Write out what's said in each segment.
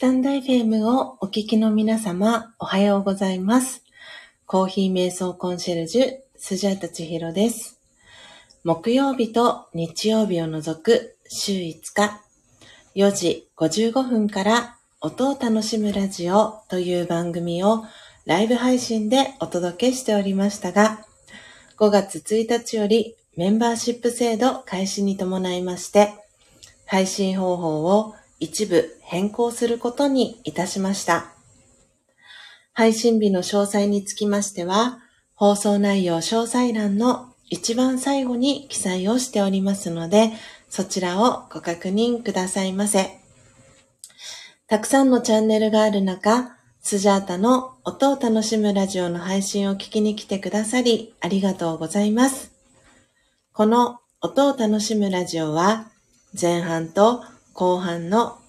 タンド FM をお聞きの皆様、おはようございます。コーヒー瞑想コンシェルジュ、スジャータチヒロです。木曜日と日曜日を除く週5日、4時55分から音を楽しむラジオという番組をライブ配信でお届けしておりましたが、5月1日よりメンバーシップ制度開始に伴いまして、配信方法を一部変更することにいたしました。配信日の詳細につきましては、放送内容詳細欄の一番最後に記載をしておりますので、そちらをご確認くださいませ。たくさんのチャンネルがある中、スジャータの音を楽しむラジオの配信を聞きに来てくださり、ありがとうございます。この音を楽しむラジオは、前半と後半の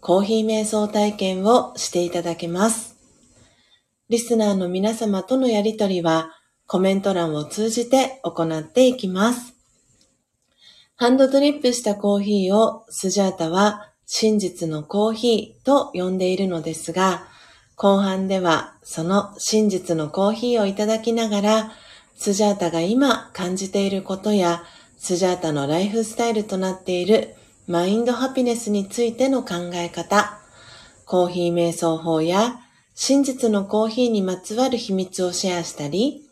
コーヒー瞑想体験をしていただけます。リスナーの皆様とのやりとりは、コメント欄を通じて行っていきます。ハンドドリップしたコーヒーをスジャータは真実のコーヒーと呼んでいるのですが、後半ではその真実のコーヒーをいただきながら、スジャータが今感じていることや、スジャータのライフスタイルとなっているマインドハピネスについての考え方、コーヒー瞑想法や真実のコーヒーにまつわる秘密をシェアしたり、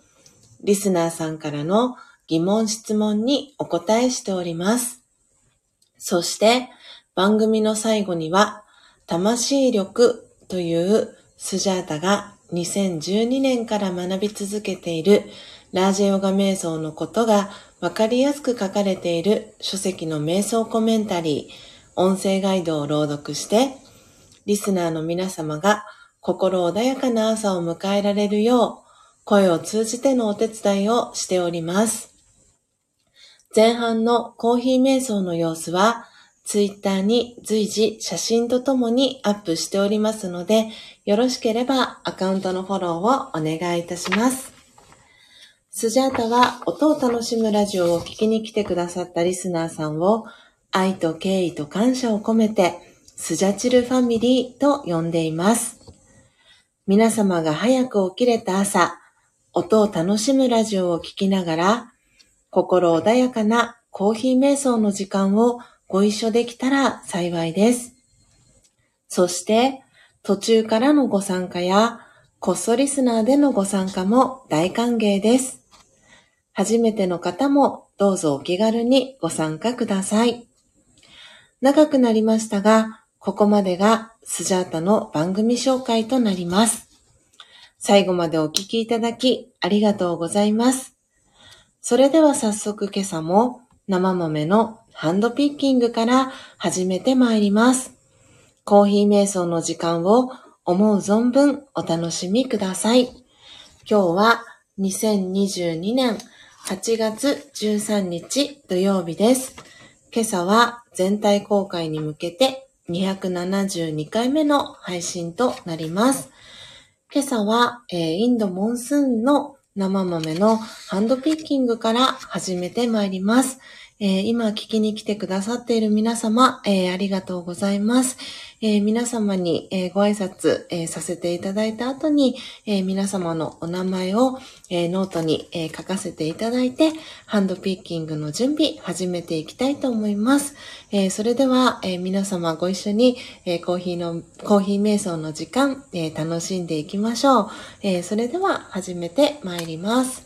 リスナーさんからの疑問質問にお答えしております。そして番組の最後には魂力というスジャータが2012年から学び続けているラージェヨガ瞑想のことがわかりやすく書かれている書籍の瞑想コメンタリー、音声ガイドを朗読して、リスナーの皆様が心穏やかな朝を迎えられるよう、声を通じてのお手伝いをしております。前半のコーヒー瞑想の様子は、ツイッターに随時写真とともにアップしておりますので、よろしければアカウントのフォローをお願いいたします。スジャータは音を楽しむラジオを聞きに来てくださったリスナーさんを愛と敬意と感謝を込めてスジャチルファミリーと呼んでいます。皆様が早く起きれた朝、音を楽しむラジオを聞きながら心穏やかなコーヒー瞑想の時間をご一緒できたら幸いです。そして途中からのご参加やこっそリスナーでのご参加も大歓迎です。初めての方もどうぞお気軽にご参加ください。長くなりましたが、ここまでがスジャータの番組紹介となります。最後までお聞きいただきありがとうございます。それでは早速今朝も生豆のハンドピッキングから始めてまいります。コーヒー瞑想の時間を思う存分お楽しみください。今日は2022年8月13日土曜日です。今朝は全体公開に向けて272回目の配信となります。今朝は、えーインドモンスーンの生豆のハンドピッキングから始めてまいります。えー今聞きに来てくださっている皆様、えーありがとうございます。えー皆様に、えご挨拶、えさせていただいた後に、え皆様のお名前を、えノートに、え書かせていただいて、ハンドピッキングの準備、始めていきたいと思います。えそれでは、え皆様ご一緒に、えコーヒーの、コーヒー瞑想の時間、え楽しんでいきましょう。えそれでは始めてまいります。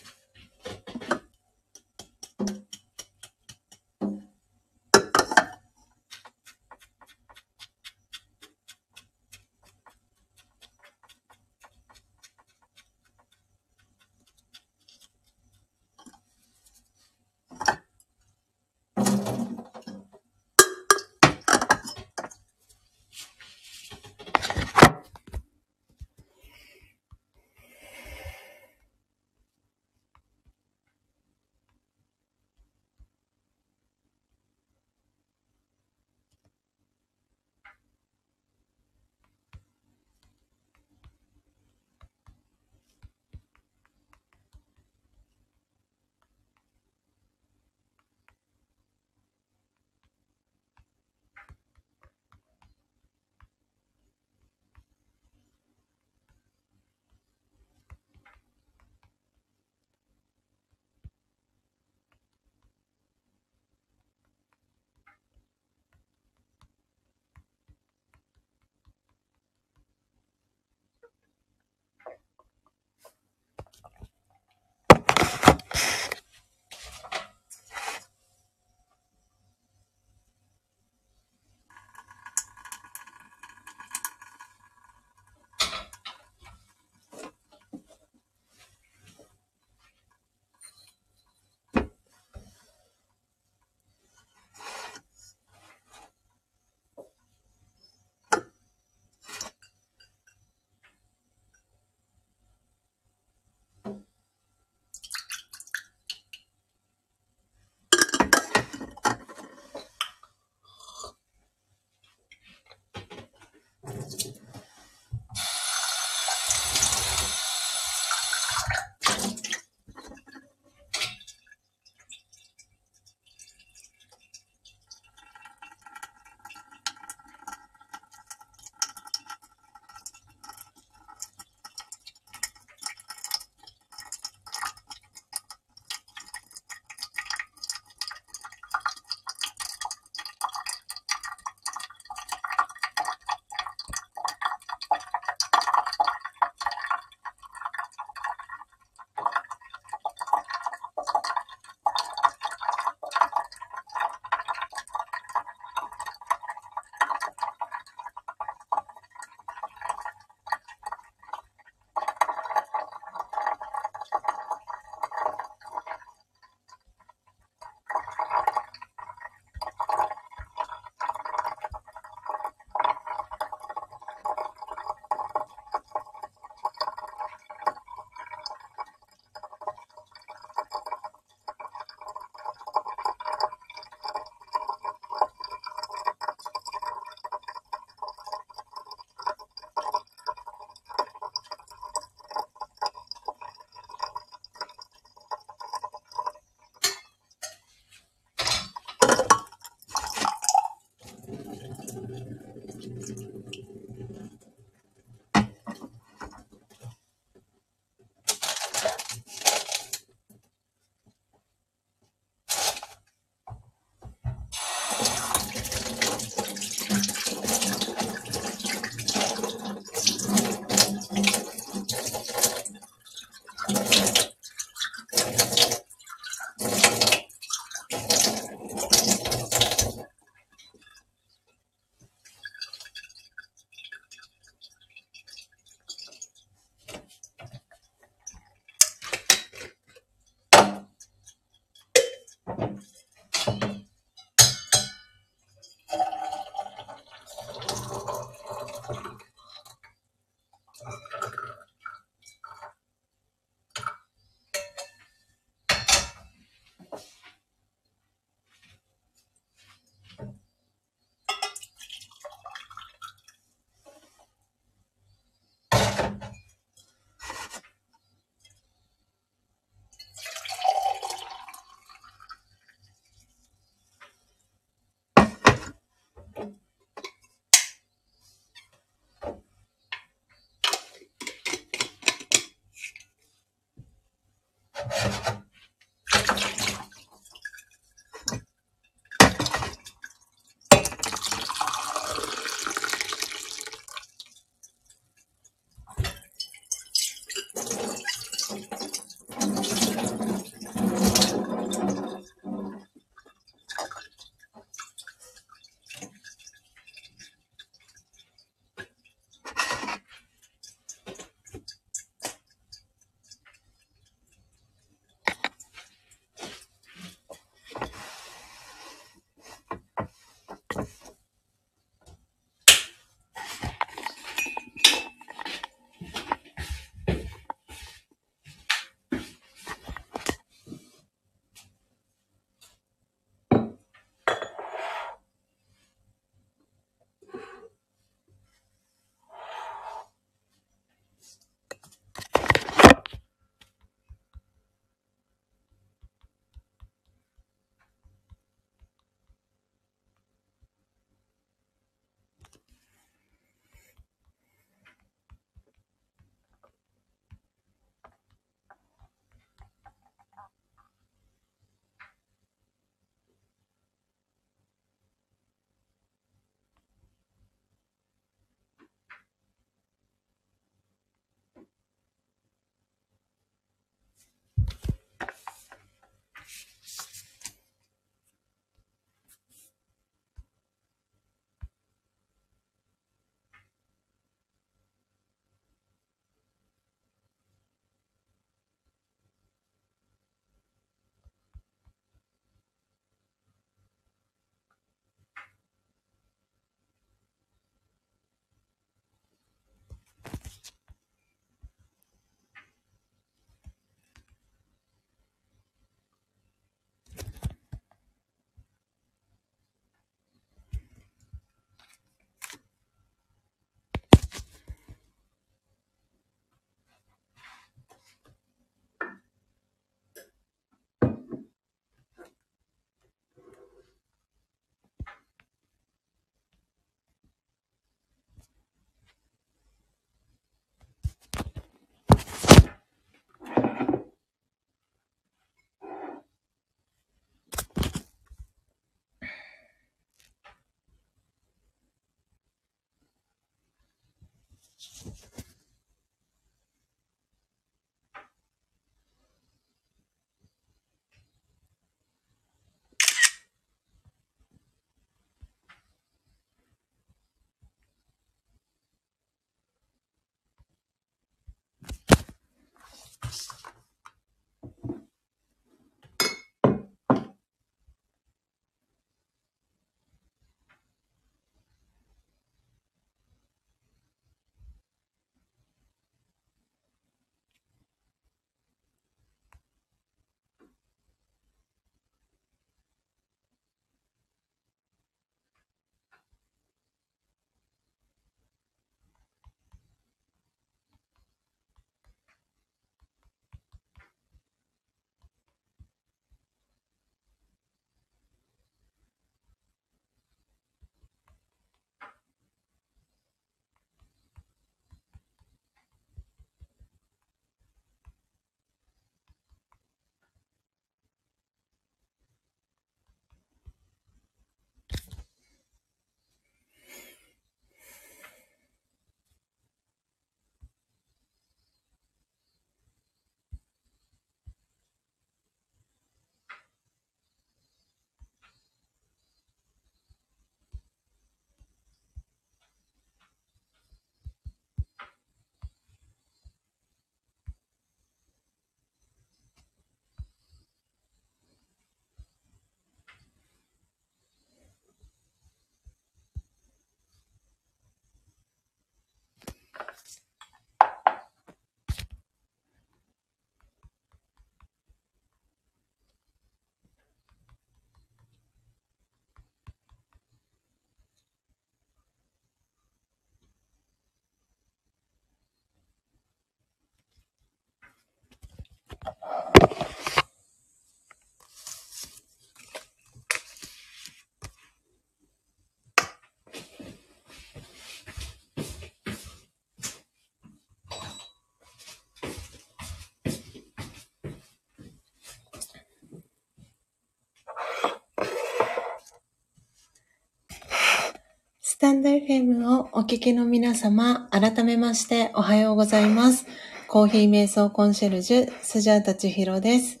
タンド FM をお聞きの皆様、改めましておはようございます。コーヒー瞑想コンシェルジュ、スジャータチヒロです。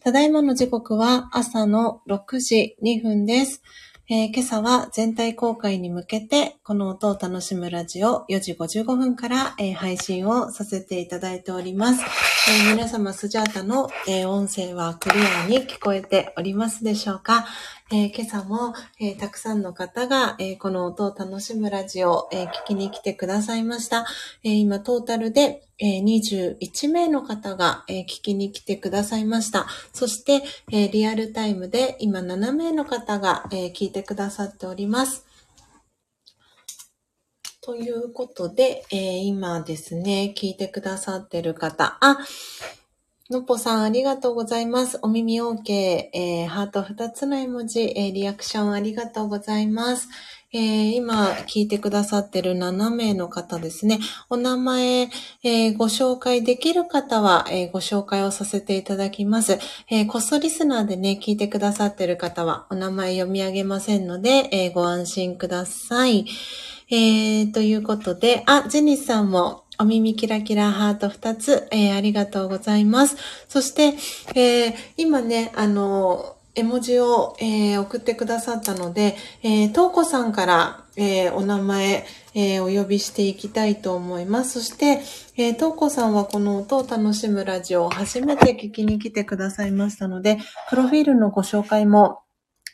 ただいまの時刻は朝の6時2分です。えー、今朝は全体公開に向けて、この音を楽しむラジオ4時55分から、えー、配信をさせていただいております。えー、皆様、スジャータの、え音声はクリアに聞こえておりますでしょうか、え今朝も、えたくさんの方が、えこの音を楽しむラジオ、え聞きに来てくださいました。え今、トータルで、え21名の方が、え聞きに来てくださいました。そして、えリアルタイムで今7名の方が、え聞いてくださっております。ということで、えー、今ですね、聞いてくださってる方、あ、のっぽさんありがとうございます。お耳 OK、えー、ハート2つの絵文字、えー、リアクションありがとうございます。えー、今聞いてくださってる7名の方ですね。お名前、えー、ご紹介できる方は、えー、ご紹介をさせていただきます。えこっそリスナーでね、聞いてくださってる方は、お名前読み上げませんので、えご安心ください。えーということで、あ、ジェニスさんも、お耳キラキラハート2つ、えありがとうございます。そして、え今ね、あの、絵文字を、えー、送ってくださったので、えー、とうこさんから、えー、お名前、えー、お呼びしていきたいと思います。そして、えー、とうこさんはこの音を楽しむラジオを初めて聞きに来てくださいましたので、プロフィールのご紹介も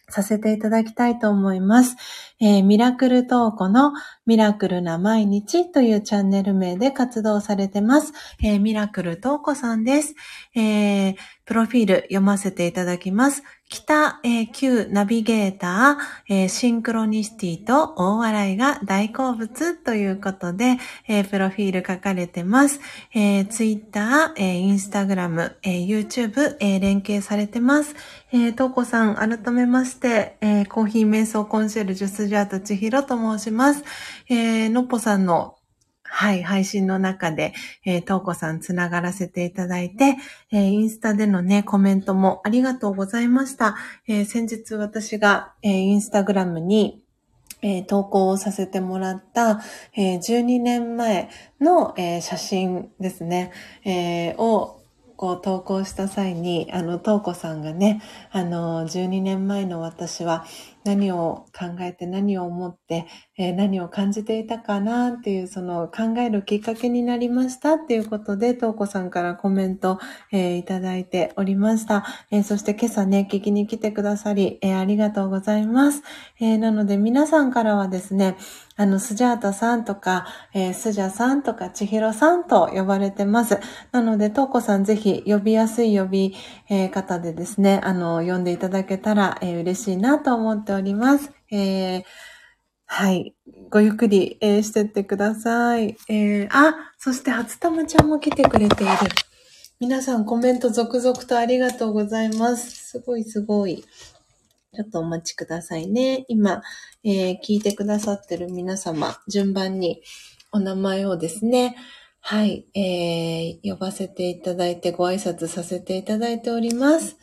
させていただきたいと思います。えー、ミラクルトーコのミラクルな毎日というチャンネル名で活動されてます。えー、ミラクルトーコさんです。えー、プロフィール読ませていただきます。北、えー、旧ナビゲーター、えー、シンクロニシティと大笑いが大好物ということで、えー、プロフィール書かれてます。えー、ツイッター、えー、インスタグラム、えー、YouTube、えー、連携されてます。えー、トーコさん、改めまして、えー、コーヒー瞑想コンシェルジュスジャータチヒロと申します。えー、のっぽさんのはい、配信の中で、えー、とうこさんつながらせていただいて、えー、インスタでのね、コメントもありがとうございました。えー、先日私が、えー、インスタグラムに、えー、投稿をさせてもらった、えー、12年前の、えー、写真ですね、えー、をこう投稿した際に、あの、とうこさんがね、あの、12年前の私は、何を考えて何を思って、えー、何を感じていたかなっていうその考えるきっかけになりましたっていうことで、とうこさんからコメント、えー、いただいておりました、えー、そして今朝ね、聞きに来てくださり、えありがとうございます。えなので皆さんからはですね、あの、スジャータさんとか、えスジャさんとか、ちひろさんと呼ばれてます。なので、とうこさんぜひ呼びやすい呼び、え方でですね、あの、呼んでいただけたら、え嬉しいなと思っております。おりますえー、はい。ごゆっくり、えー、してってください。えー、あ、そして初玉ちゃんも来てくれている。皆さんコメント続々とありがとうございます。すごいすごい。ちょっとお待ちくださいね。今、えー、聞いてくださってる皆様、順番にお名前をですね、はい、えー、呼ばせていただいてご挨拶させていただいております。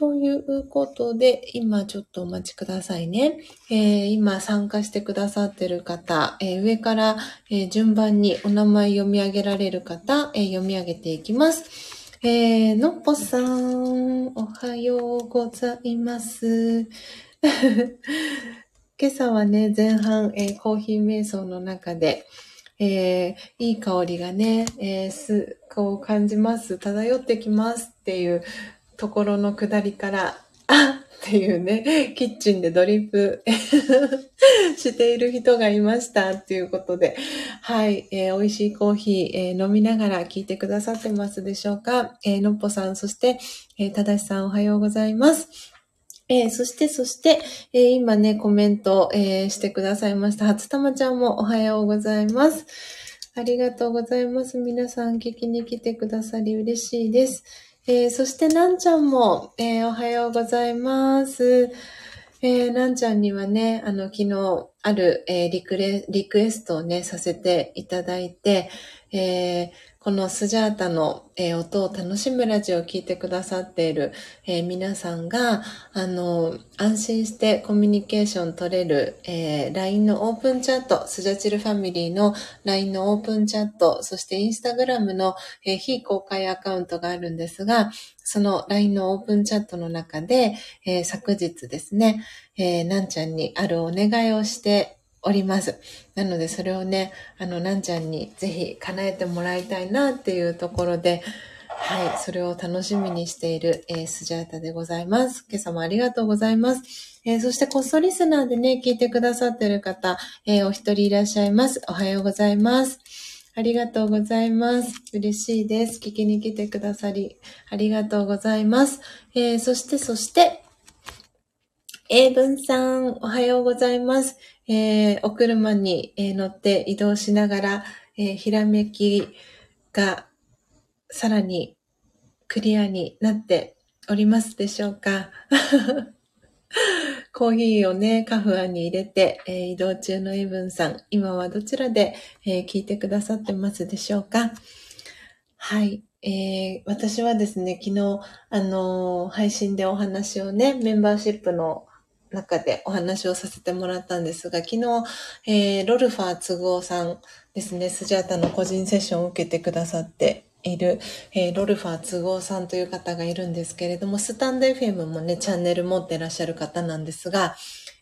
ということで、今ちょっとお待ちくださいね。えー、今参加してくださってる方、えー、上から、えー、順番にお名前読み上げられる方、え読み上げていきます。えのっぽさん、おはようございます。今朝はね、前半、えコーヒー瞑想の中で、えいい香りがね、えす、こう感じます。漂ってきますっていうところの下りから、あっていうね、キッチンでドリップ している人がいましたっていうことで、はい、えー、美味しいコーヒー、えー、飲みながら聞いてくださってますでしょうかえー、のっぽさん、そして、えー、ただしさんおはようございます。えー、そして、そして、えー、今ね、コメント、えー、してくださいました。初玉ちゃんもおはようございます。ありがとうございます。皆さん聞きに来てくださり嬉しいです。えー、そして、なんちゃんも、えー、おはようございます。えー、なんちゃんにはね、あの、昨日、ある、えー、リクレ、リクエストをね、させていただいて、えー、このスジャータの、えー、音を楽しむラジオを聴いてくださっている、えー、皆さんが、あの、安心してコミュニケーション取れる、えー、LINE のオープンチャット、スジャチルファミリーの LINE のオープンチャット、そして Instagram の、え、非公開アカウントがあるんですが、その LINE のオープンチャットの中で、えー、昨日ですね、えー、なんちゃんにあるお願いをしております。なのでそれをね、あの、なんちゃんにぜひ叶えてもらいたいなっていうところで、はい、それを楽しみにしている、えー、スジャータでございます。今朝もありがとうございます。えー、そしてこっそリスナーでね、聞いてくださってる方、えー、お一人いらっしゃいます。おはようございます。ありがとうございます。嬉しいです。聞きに来てくださり、ありがとうございます。え、そして、そして、英文さん、おはようございます。えー、お車に、え、乗って移動しながら、えー、ひらめきがさらにクリアになっておりますでしょうか コーヒーをね、カフアに入れて、え、移動中のエブンさん、今はどちらで、え、聞いてくださってますでしょうかはい。えー、私はですね、昨日、あの配信でお話をね、メンバーシップの中でお話をさせてもらったんですが、昨日、えー、ロルファー都合さんですね、スジャータの個人セッションを受けてくださっている、えー、ロルファー都合さんという方がいるんですけれども、スタンド FM もね、チャンネル持ってらっしゃる方なんですが、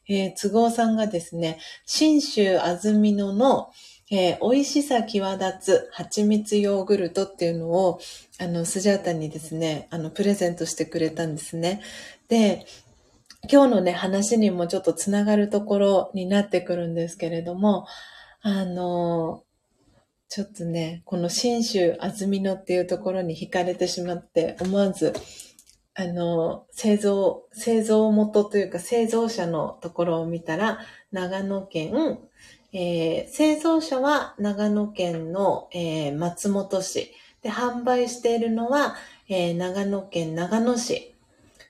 えー、都合さんがですね、新州安曇野の、えー、美味しさ際立つ蜂蜜ヨーグルトっていうのを、あの、スジャータにですね、あの、プレゼントしてくれたんですね。で、今日のね、話にもちょっとつながるところになってくるんですけれども、あの、ちょっとね、この新州安曇野っていうところに惹かれてしまって、思わず、あの、製造、製造元というか製造者のところを見たら、長野県、えー、製造者は長野県の、えー、松本市。で、販売しているのは、えー、長野県長野市。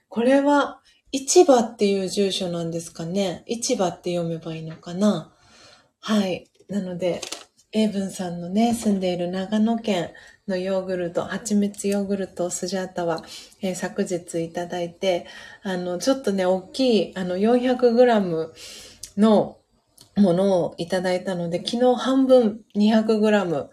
これは市場っていう住所なんですかね。市場って読めばいいのかな。はい。なので、英文さんのね、住んでいる長野県のヨーグルト、蜂蜜ヨーグルトスジャータは、えー、昨日いただいて、あの、ちょっとね、大きい、あの、400g のものをいただいたので、昨日半分 200g、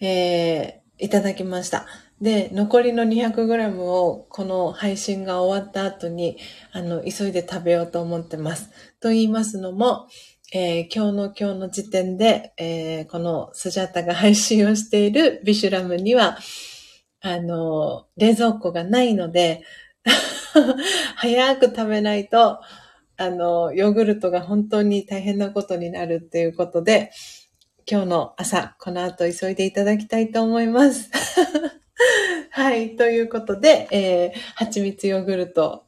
えー、いただきました。で、残りの 200g をこの配信が終わった後に、あの、急いで食べようと思ってます。と言いますのも、えー、今日の今日の時点で、えー、このスジャタが配信をしているビシュラムには、あの、冷蔵庫がないので、早く食べないと、あの、ヨーグルトが本当に大変なことになるっていうことで、今日の朝、この後急いでいただきたいと思います。はい。ということで、えー、蜂蜜ヨーグルト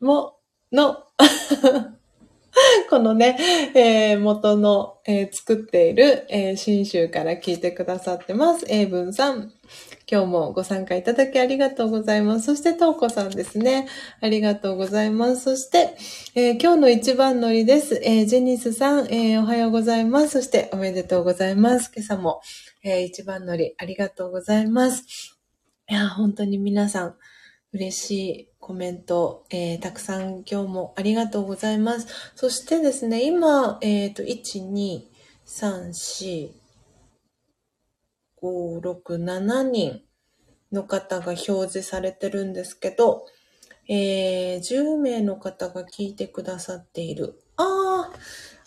も、の このね、えー、元の、えー、作っている、えー、新州から聞いてくださってます。英文さん。今日もご参加いただきありがとうございます。そして、とうこさんですね。ありがとうございます。そして、えー、今日の一番乗りです。えー、ジェニスさん、えー、おはようございます。そして、おめでとうございます。今朝も、え一番乗りありがとうございます。いや、本当に皆さん、嬉しいコメント、えー、たくさん今日もありがとうございます。そしてですね、今、えっ、ー、と、1、2、3、4、5、6、7人の方が表示されてるんですけど、えー、10名の方が聞いてくださっている。ああ、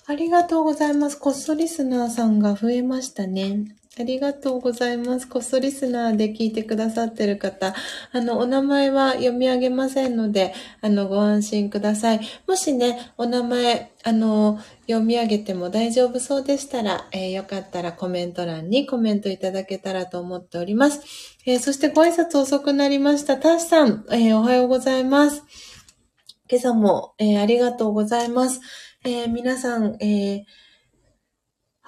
ありがとうございます。こっそリスナーさんが増えましたね。ありがとうございます。こっそリスナーで聞いてくださってる方、あの、お名前は読み上げませんので、あの、ご安心ください。もしね、お名前、あの、読み上げても大丈夫そうでしたら、えー、よかったらコメント欄にコメントいただけたらと思っております。えー、そしてご挨拶遅くなりました。タシさん、えー、おはようございます。今朝も、えありがとうございます。え皆さん、えー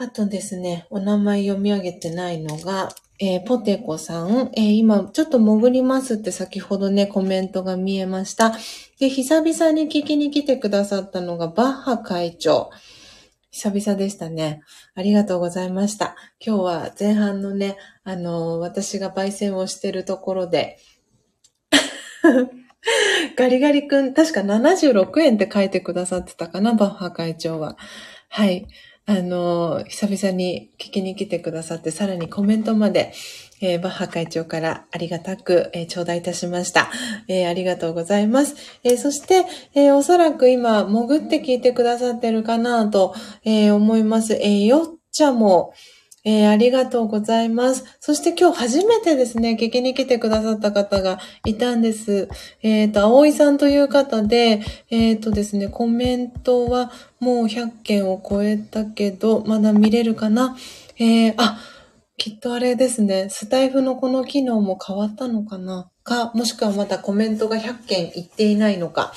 あとですね、お名前読み上げてないのが、えー、ポテコさん、えー、今ちょっと潜りますって先ほどね、コメントが見えました。で、久々に聞きに来てくださったのがバッハ会長。久々でしたね。ありがとうございました。今日は前半のね、あの、私が焙煎をしてるところで、ガリガリ君、確か76円って書いてくださってたかな、バッハ会長は。はい。あの、久々に聞きに来てくださって、さらにコメントまで、えー、バッハ会長からありがたく、えー、頂戴いたしました。えー、ありがとうございます。えそして、えおそらく今、潜って聞いてくださってるかなと、え思います。えよっちゃも、えー、ありがとうございます。そして今日初めてですね、聞きに来てくださった方がいたんです。えっ、ー、と、葵さんという方で、えっ、ー、とですね、コメントはもう100件を超えたけど、まだ見れるかな？えー、あ、きっとあれですね、スタイフのこの機能も変わったのかな？か、もしくはまだコメントが100件いっていないのか。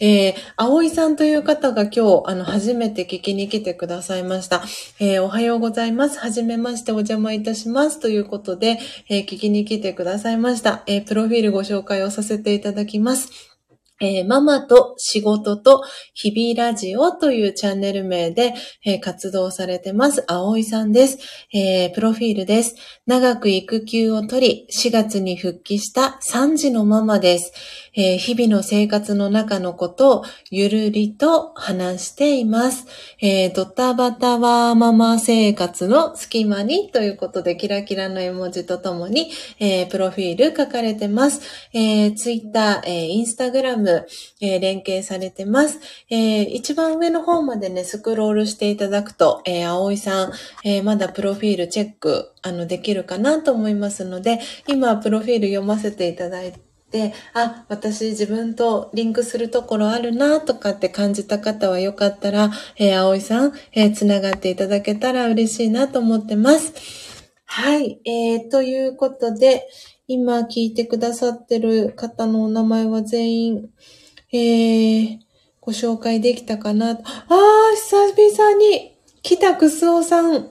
えー、葵さんという方が今日、あの、初めて聞きに来てくださいました。えー、おはようございます。はじめましてお邪魔いたします。ということで、えー、聞きに来てくださいました。えー、プロフィールご紹介をさせていただきます。えー、ママと仕事と日々ラジオというチャンネル名で、えー、活動されてます、葵さんです、えー、プロフィールです。長く育休を取り、4月に復帰した3児のママです。え日々の生活の中のことをゆるりと話しています。えドタバタワーママ生活の隙間にということで、キラキラの絵文字とともに、えプロフィール書かれてます。えツイッター、えインスタグラム、えー、連携されてます。えー、一番上の方までね、スクロールしていただくと、えー、葵さん、えまだプロフィールチェック、あの、できるかなと思いますので、今、プロフィール読ませていただいて、であ、私自分とリンクするところあるなとかって感じた方はよかったら、えー、葵さん、えー、つながっていただけたら嬉しいなと思ってます。はい、えー、ということで、今聞いてくださってる方のお名前は全員、えー、ご紹介できたかな。ああ、久々に、北くすおさん、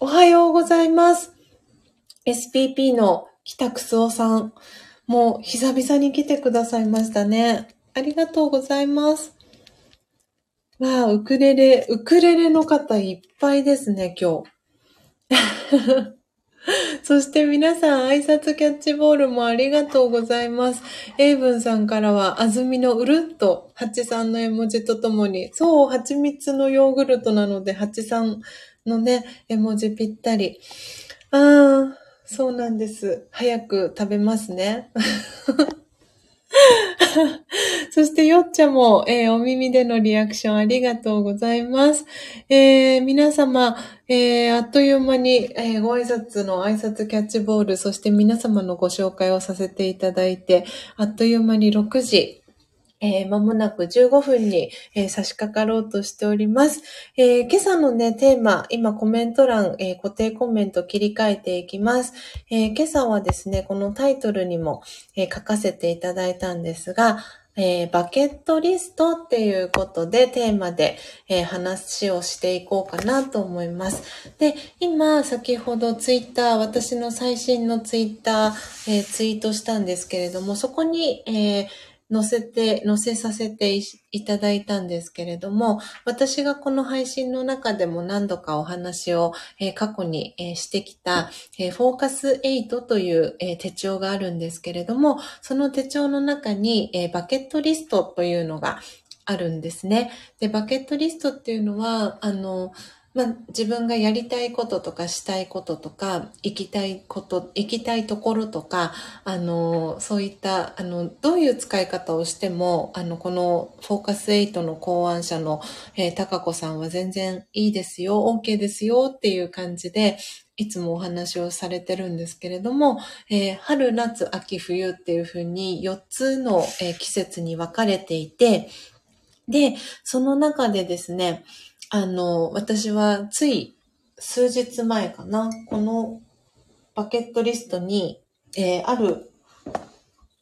おはようございます。SPP の北くすおさん、もう久々に来てくださいましたね。ありがとうございます。わあ、ウクレレ、ウクレレの方いっぱいですね、今日。そして皆さん、挨拶キャッチボールもありがとうございます。エイブンさんからは、あずみのうるっと、ハチさんの絵文字とともに、そう、蜂蜜のヨーグルトなので、ハチさんのね、絵文字ぴったり。ああ、そうなんです。早く食べますね。そして、よっちゃも、えー、お耳でのリアクションありがとうございます。えー、皆様、えー、あっという間に、えご挨拶の挨拶キャッチボール、そして皆様のご紹介をさせていただいて、あっという間に6時、えー、間もなく15分に、えー、差し掛かろうとしております。えー、今朝のね、テーマ、今コメント欄、え固定コメント切り替えていきます。え今朝はですね、このタイトルにも、え書かせていただいたんですが、えバケットリストっていうことでテーマで、え話をしていこうかなと思います。で、今、先ほどツイッター、私の最新のツイッター、えツイートしたんですけれども、そこに、えー載せて、載せさせていただいたんですけれども、私がこの配信の中でも何度かお話を、えー、過去に、えー、してきた、えー、フォーカス8という、え手帳があるんですけれども、その手帳の中に、えバケットリストというのがあるんですね。で、バケットリストっていうのは、あの、まあ、自分がやりたいこととかしたいこととか、行きたいこと、行きたいところとか、あの、そういった、あの、どういう使い方をしても、あの、このフォーカス8の考案者の、えー、高子さんは全然いいですよ、OK ですよっていう感じで、いつもお話をされてるんですけれども、えー、春、夏、秋、冬っていうふうに4つの、えー、季節に分かれていて、で、その中でですね、あの、私はつい数日前かな、このバケットリストに、えー、ある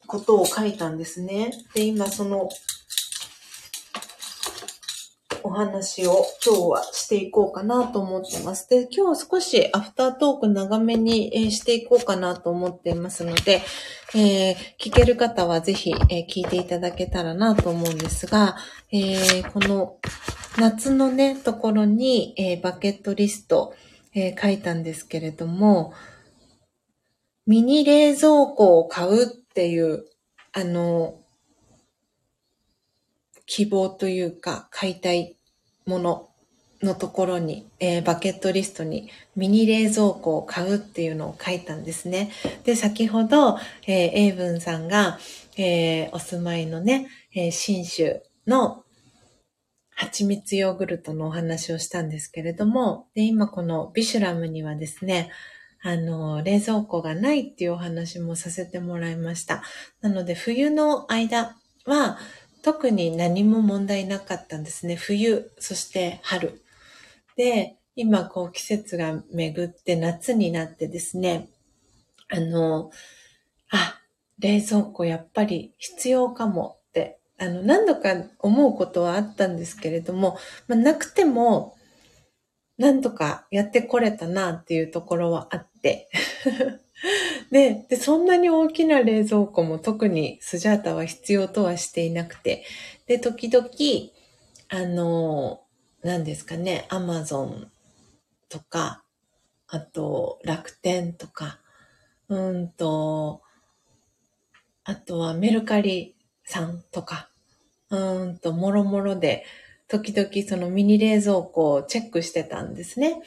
ことを書いたんですね。で、今そのお話を今日はしていこうかなと思ってます。で、今日少しアフタートーク長めに、していこうかなと思っていますので、えー、聞ける方はぜひ、えー、聞いていただけたらなと思うんですが、えー、この夏のね、ところに、えバケットリスト、え書いたんですけれども、ミニ冷蔵庫を買うっていう、あの、希望というか、買いたいもののところに、えー、バケットリストにミニ冷蔵庫を買うっていうのを書いたんですね。で、先ほど、えー、エイブンさんが、えー、お住まいのね、えー、新州の蜂蜜ヨーグルトのお話をしたんですけれども、で、今このビシュラムにはですね、あの、冷蔵庫がないっていうお話もさせてもらいました。なので、冬の間は、特に何も問題なかったんですね。冬、そして春。で、今こう季節が巡って夏になってですね、あの、あ、冷蔵庫やっぱり必要かもって、あの、何度か思うことはあったんですけれども、まあ、なくても、なんとかやってこれたなっていうところはあって、で で、そんなに大きな冷蔵庫も特にスジャータは必要とはしていなくて、で、時々、あの、何ですかね、アマゾンとか、あと、楽天とか、うんと、あとはメルカリさんとか、うんと、もろもろで、時々そのミニ冷蔵庫をチェックしてたんですね。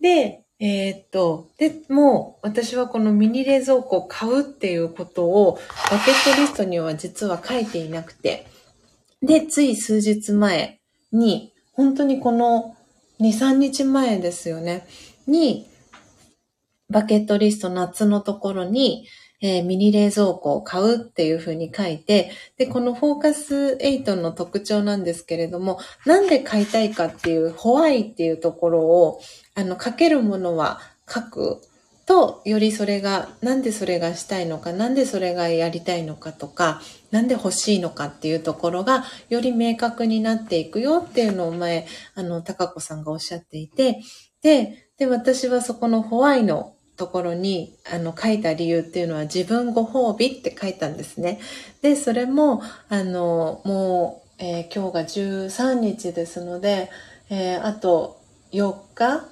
で、えー、っと、で、もう私はこのミニ冷蔵庫を買うっていうことをバケットリストには実は書いていなくて、で、つい数日前に、本当にこの2、3日前ですよね、に、バケットリスト夏のところに、えー、ミニ冷蔵庫を買うっていうふうに書いて、で、このフォーカス8の特徴なんですけれども、なんで買いたいかっていう、ホワイっていうところを、あの、書けるものは書くと、よりそれが、なんでそれがしたいのか、なんでそれがやりたいのかとか、なんで欲しいのかっていうところが、より明確になっていくよっていうのを前、あの、高子さんがおっしゃっていて、で、で、私はそこのホワイのところにあの書いた理由っていうのは自分ご褒美って書いたんですね。で、それも、あの、もう、えー、今日が13日ですので、えー、あと4日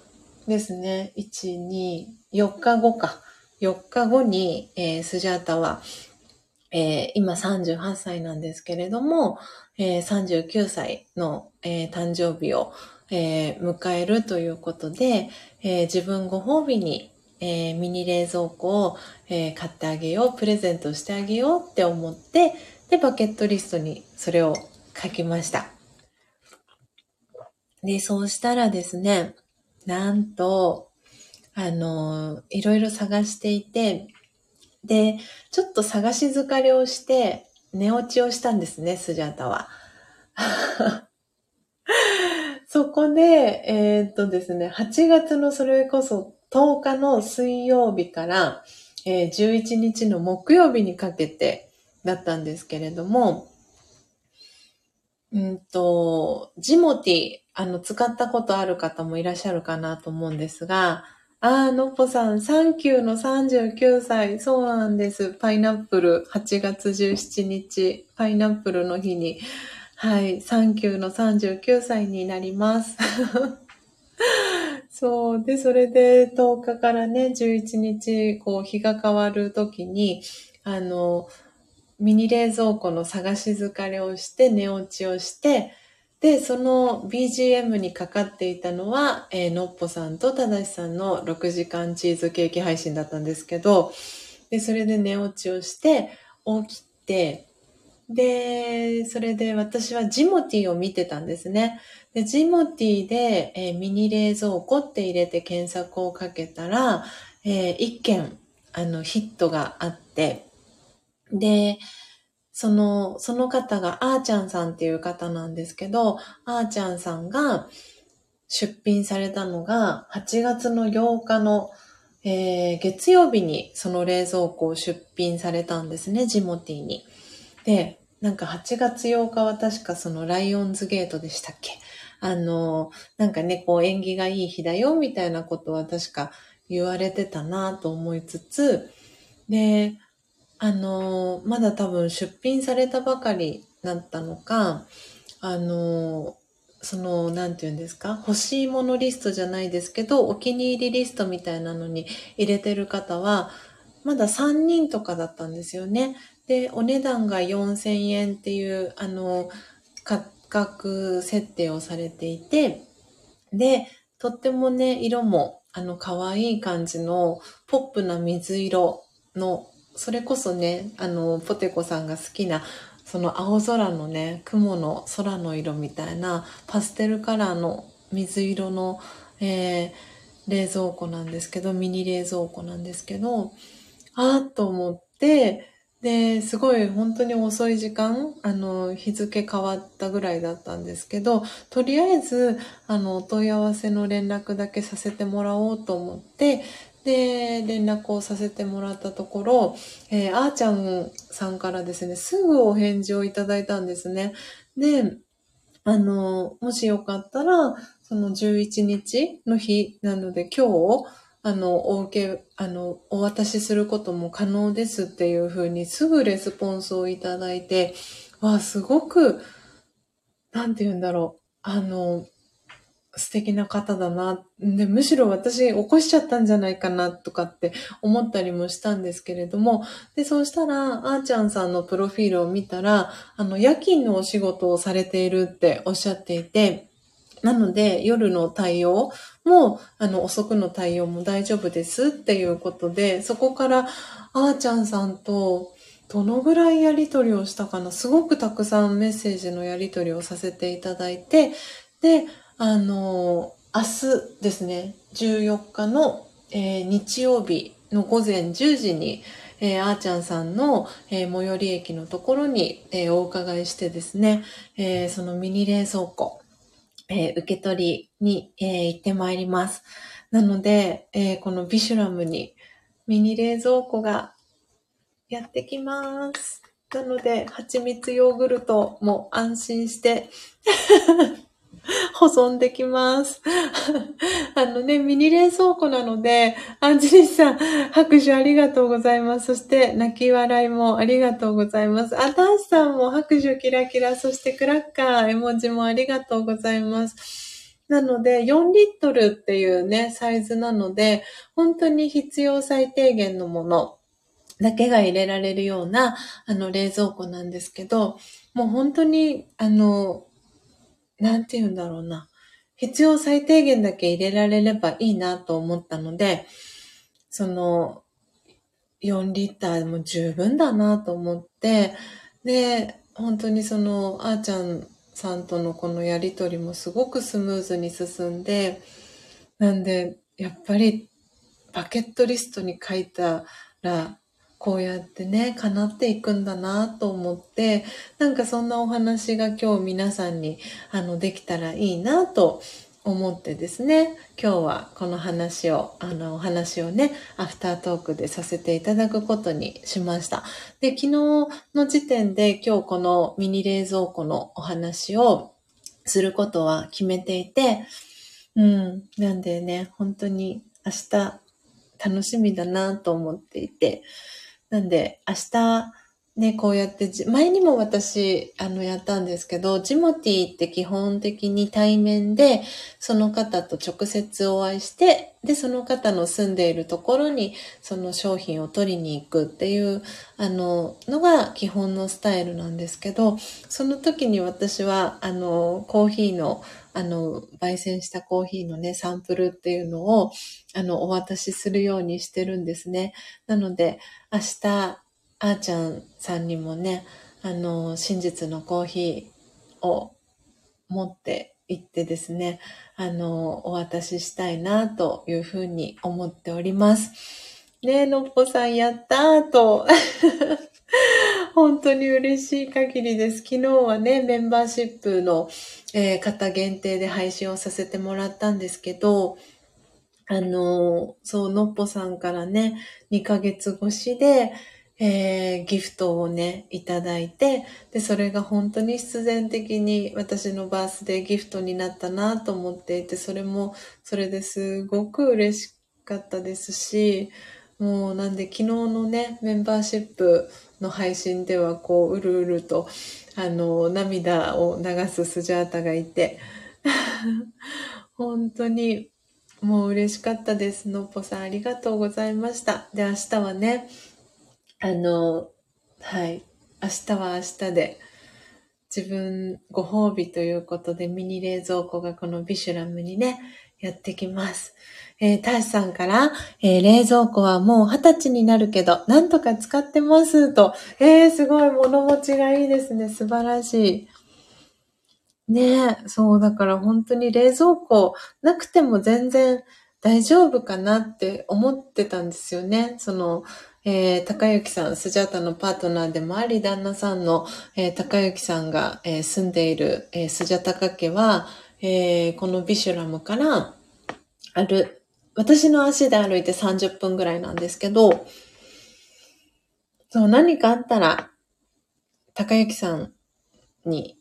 ですね。1、2、4日後か。4日後に、えー、スジャータは、えー、今38歳なんですけれども、えー、39歳の、えー、誕生日を、え迎えるということで、え自分ご褒美にえー、ミニ冷蔵庫を、えー、買ってあげよう、プレゼントしてあげようって思って、で、バケットリストにそれを書きました。で、そうしたらですね、なんと、あの、いろいろ探していて、で、ちょっと探し疲れをして、寝落ちをしたんですね、スジャータは。そこで、えー、っとですね、8月のそれこそ10日の水曜日から、えー、11日の木曜日にかけてだったんですけれども、うんと、ジモティ、あの、使ったことある方もいらっしゃるかなと思うんですが、あー、のっぽさん、サンキューの39歳。そうなんです。パイナップル、8月17日、パイナップルの日に、はい、サンキューの39歳になります。そう。で、それで10日からね、11日、こう、日が変わる時に、あの、ミニ冷蔵庫の探し疲れをして、寝落ちをして、で、その BGM にかかっていたのは、えー、のっぽさんとただしさんの6時間チーズケーキ配信だったんですけど、で、それで寝落ちをして、起きて、で、それで私はジモティーを見てたんですね。で、ジモティで、えー、ミニ冷蔵庫って入れて検索をかけたら、えー、一件、あの、ヒットがあって、で、その、その方があーちゃんさんっていう方なんですけど、あーちゃんさんが出品されたのが8月の8日の、えー、月曜日にその冷蔵庫を出品されたんですね、ジモティに。で、なんか8月8日は確かそのライオンズゲートでしたっけ？あの、なんかね、こう縁起がいい日だよ、みたいなことは確か言われてたなと思いつつ、で、あの、まだ多分出品されたばかりだったのか、あの、その、なんて言うんですか？欲しいものリストじゃないですけど、お気に入りリストみたいなのに入れてる方は、まだ3人とかだったんですよね。で、お値段が4000円っていう、あの、価格設定をされていて、で、とってもね、色も、あの、可愛い感じの、ポップな水色の、それこそね、あの、ポテコさんが好きなその青空のね、雲の空の色みたいなパステルカラーの水色の、えー、冷蔵庫なんですけど、ミニ冷蔵庫なんですけど、あーと思って、で、すごい本当に遅い時間、あの、日付変わったぐらいだったんですけど、とりあえず、あの、お問い合わせの連絡だけさせてもらおうと思って、で、連絡をさせてもらったところ、えー、あーちゃんさんからですね、すぐお返事をいただいたんですね。で、あの、もしよかったら、その11日の日なので今日、あの、お受け、あの、お渡しすることも可能ですっていうふうにすぐレスポンスをいただいて、わあ、すごく、なんて言うんだろう。あの、素敵な方だな。で、むしろ私起こしちゃったんじゃないかなとかって思ったりもしたんですけれども、で、そうしたら、あーちゃんさんのプロフィールを見たら、あの、夜勤のお仕事をされているっておっしゃっていて、なので、夜の対応もう、あの、遅くの対応も大丈夫ですっていうことで、そこから、あーちゃんさんと、どのぐらいやりとりをしたかなすごくたくさんメッセージのやりとりをさせていただいて、で、あの、明日ですね、14日の、えー、日曜日の午前10時に、えー、あーちゃんさんの、えー、最寄り駅のところに、えー、お伺いしてですね、えそのミニ冷蔵庫、え受け取りに、え行ってまいります。なので、えこのビシュラムにミニ冷蔵庫がやってきます。なので、蜂蜜ヨーグルトも安心して 保存できます。あのね、ミニ冷蔵庫なので、アンジェリスさん、拍手ありがとうございます。そして、泣き笑いもありがとうございます。あ、ダンスさんも拍手キラキラ、そしてクラッカー、絵文字もありがとうございます。なので、4リットルっていうね、サイズなので、本当に必要最低限のものだけが入れられるような、あの、冷蔵庫なんですけど、もう本当に、あの、なんて言うんだろうな。必要最低限だけ入れられればいいなと思ったので、その、4リッターも十分だなと思って、で、本当にその、あーちゃんさんとのこのやりとりもすごくスムーズに進んで、なんで、やっぱりバケットリストに書いたら、こうやってね、叶っていくんだなと思って、なんかそんなお話が今日皆さんにあのできたらいいなと思ってですね、今日はこの話を、あのお話をね、アフタートークでさせていただくことにしました。で、昨日の時点で今日このミニ冷蔵庫のお話をすることは決めていて、うん、なんでね、本当に明日楽しみだなと思っていて、なんで、明日、ね、こうやって、前にも私、あの、やったんですけど、ジモティって基本的に対面で、その方と直接お会いして、で、その方の住んでいるところに、その商品を取りに行くっていう、あの、のが基本のスタイルなんですけど、その時に私は、あの、コーヒーの、あの、焙煎したコーヒーのね、サンプルっていうのを、あの、お渡しするようにしてるんですね。なので、明日、あーちゃんさんにもね、あの、真実のコーヒーを持って行ってですね、あの、お渡ししたいなというふうに思っております。ねえ、のっぽさんやったーと。本当に嬉しい限りです。昨日はね、メンバーシップの、方限定で配信をさせてもらったんですけど、あの、そう、のっぽさんからね、2ヶ月越しで、えー、ギフトをね、いただいて、で、それが本当に必然的に私のバースデーギフトになったなと思っていて、それも、それですごく嬉しかったですし、もうなんで昨日のね、メンバーシップの配信ではこう、うるうると、あの、涙を流すスジャータがいて、本当にもう嬉しかったです。のっぽさんありがとうございました。で、明日はね、あの、はい。明日は明日で、自分ご褒美ということでミニ冷蔵庫がこのビシュラムにね、やってきます。えー、ターシさんから、えー、冷蔵庫はもう二十歳になるけど、なんとか使ってますと。えー、すごい物持ちがいいですね。素晴らしい。ねえ、そう、だから本当に冷蔵庫なくても全然大丈夫かなって思ってたんですよね。その、えー、高幸さん、スジャータのパートナーでもあり、旦那さんの、えー、高幸さんが、えー、住んでいる、えー、スジャタカ家は、えー、このビシュラムからある、私の足で歩いて30分ぐらいなんですけど、そう、何かあったら、高幸さんに、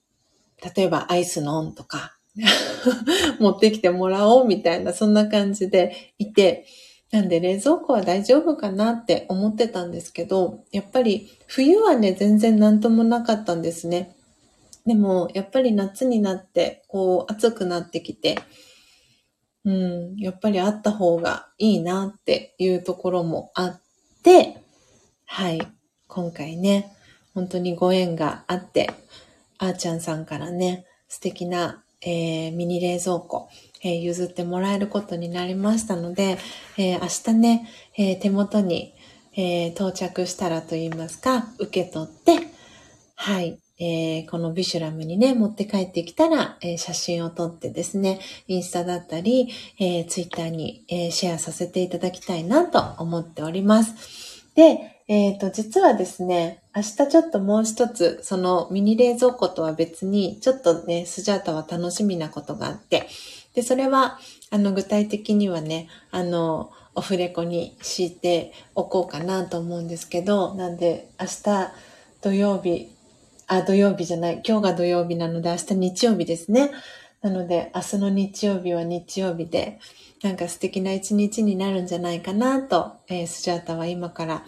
例えばアイスのオンとか、持ってきてもらおうみたいな、そんな感じでいて、なんで冷蔵庫は大丈夫かなって思ってたんですけど、やっぱり冬はね、全然なんともなかったんですね。でも、やっぱり夏になって、こう、暑くなってきて、うん、やっぱりあった方がいいなっていうところもあって、はい、今回ね、本当にご縁があって、あーちゃんさんからね、素敵な、えー、ミニ冷蔵庫、えー、譲ってもらえることになりましたので、えー、明日ね、え、手元に、え到着したらと言いますか、受け取って、はい、えーこのビシュラムにね、持って帰ってきたら、え写真を撮ってですね、インスタだったり、えツイッターに、えシェアさせていただきたいなと思っております。で、えっ、と、実はですね、明日ちょっともう一つ、そのミニ冷蔵庫とは別に、ちょっとね、スジャータは楽しみなことがあって、で、それは、あの、具体的にはね、あの、オフレコに敷いておこうかなと思うんですけど、なんで、明日土曜日、あ、土曜日じゃない、今日が土曜日なので明日日曜日ですね。なので、明日の日曜日は日曜日で、なんか素敵な一日になるんじゃないかなと、えー、スジャータは今から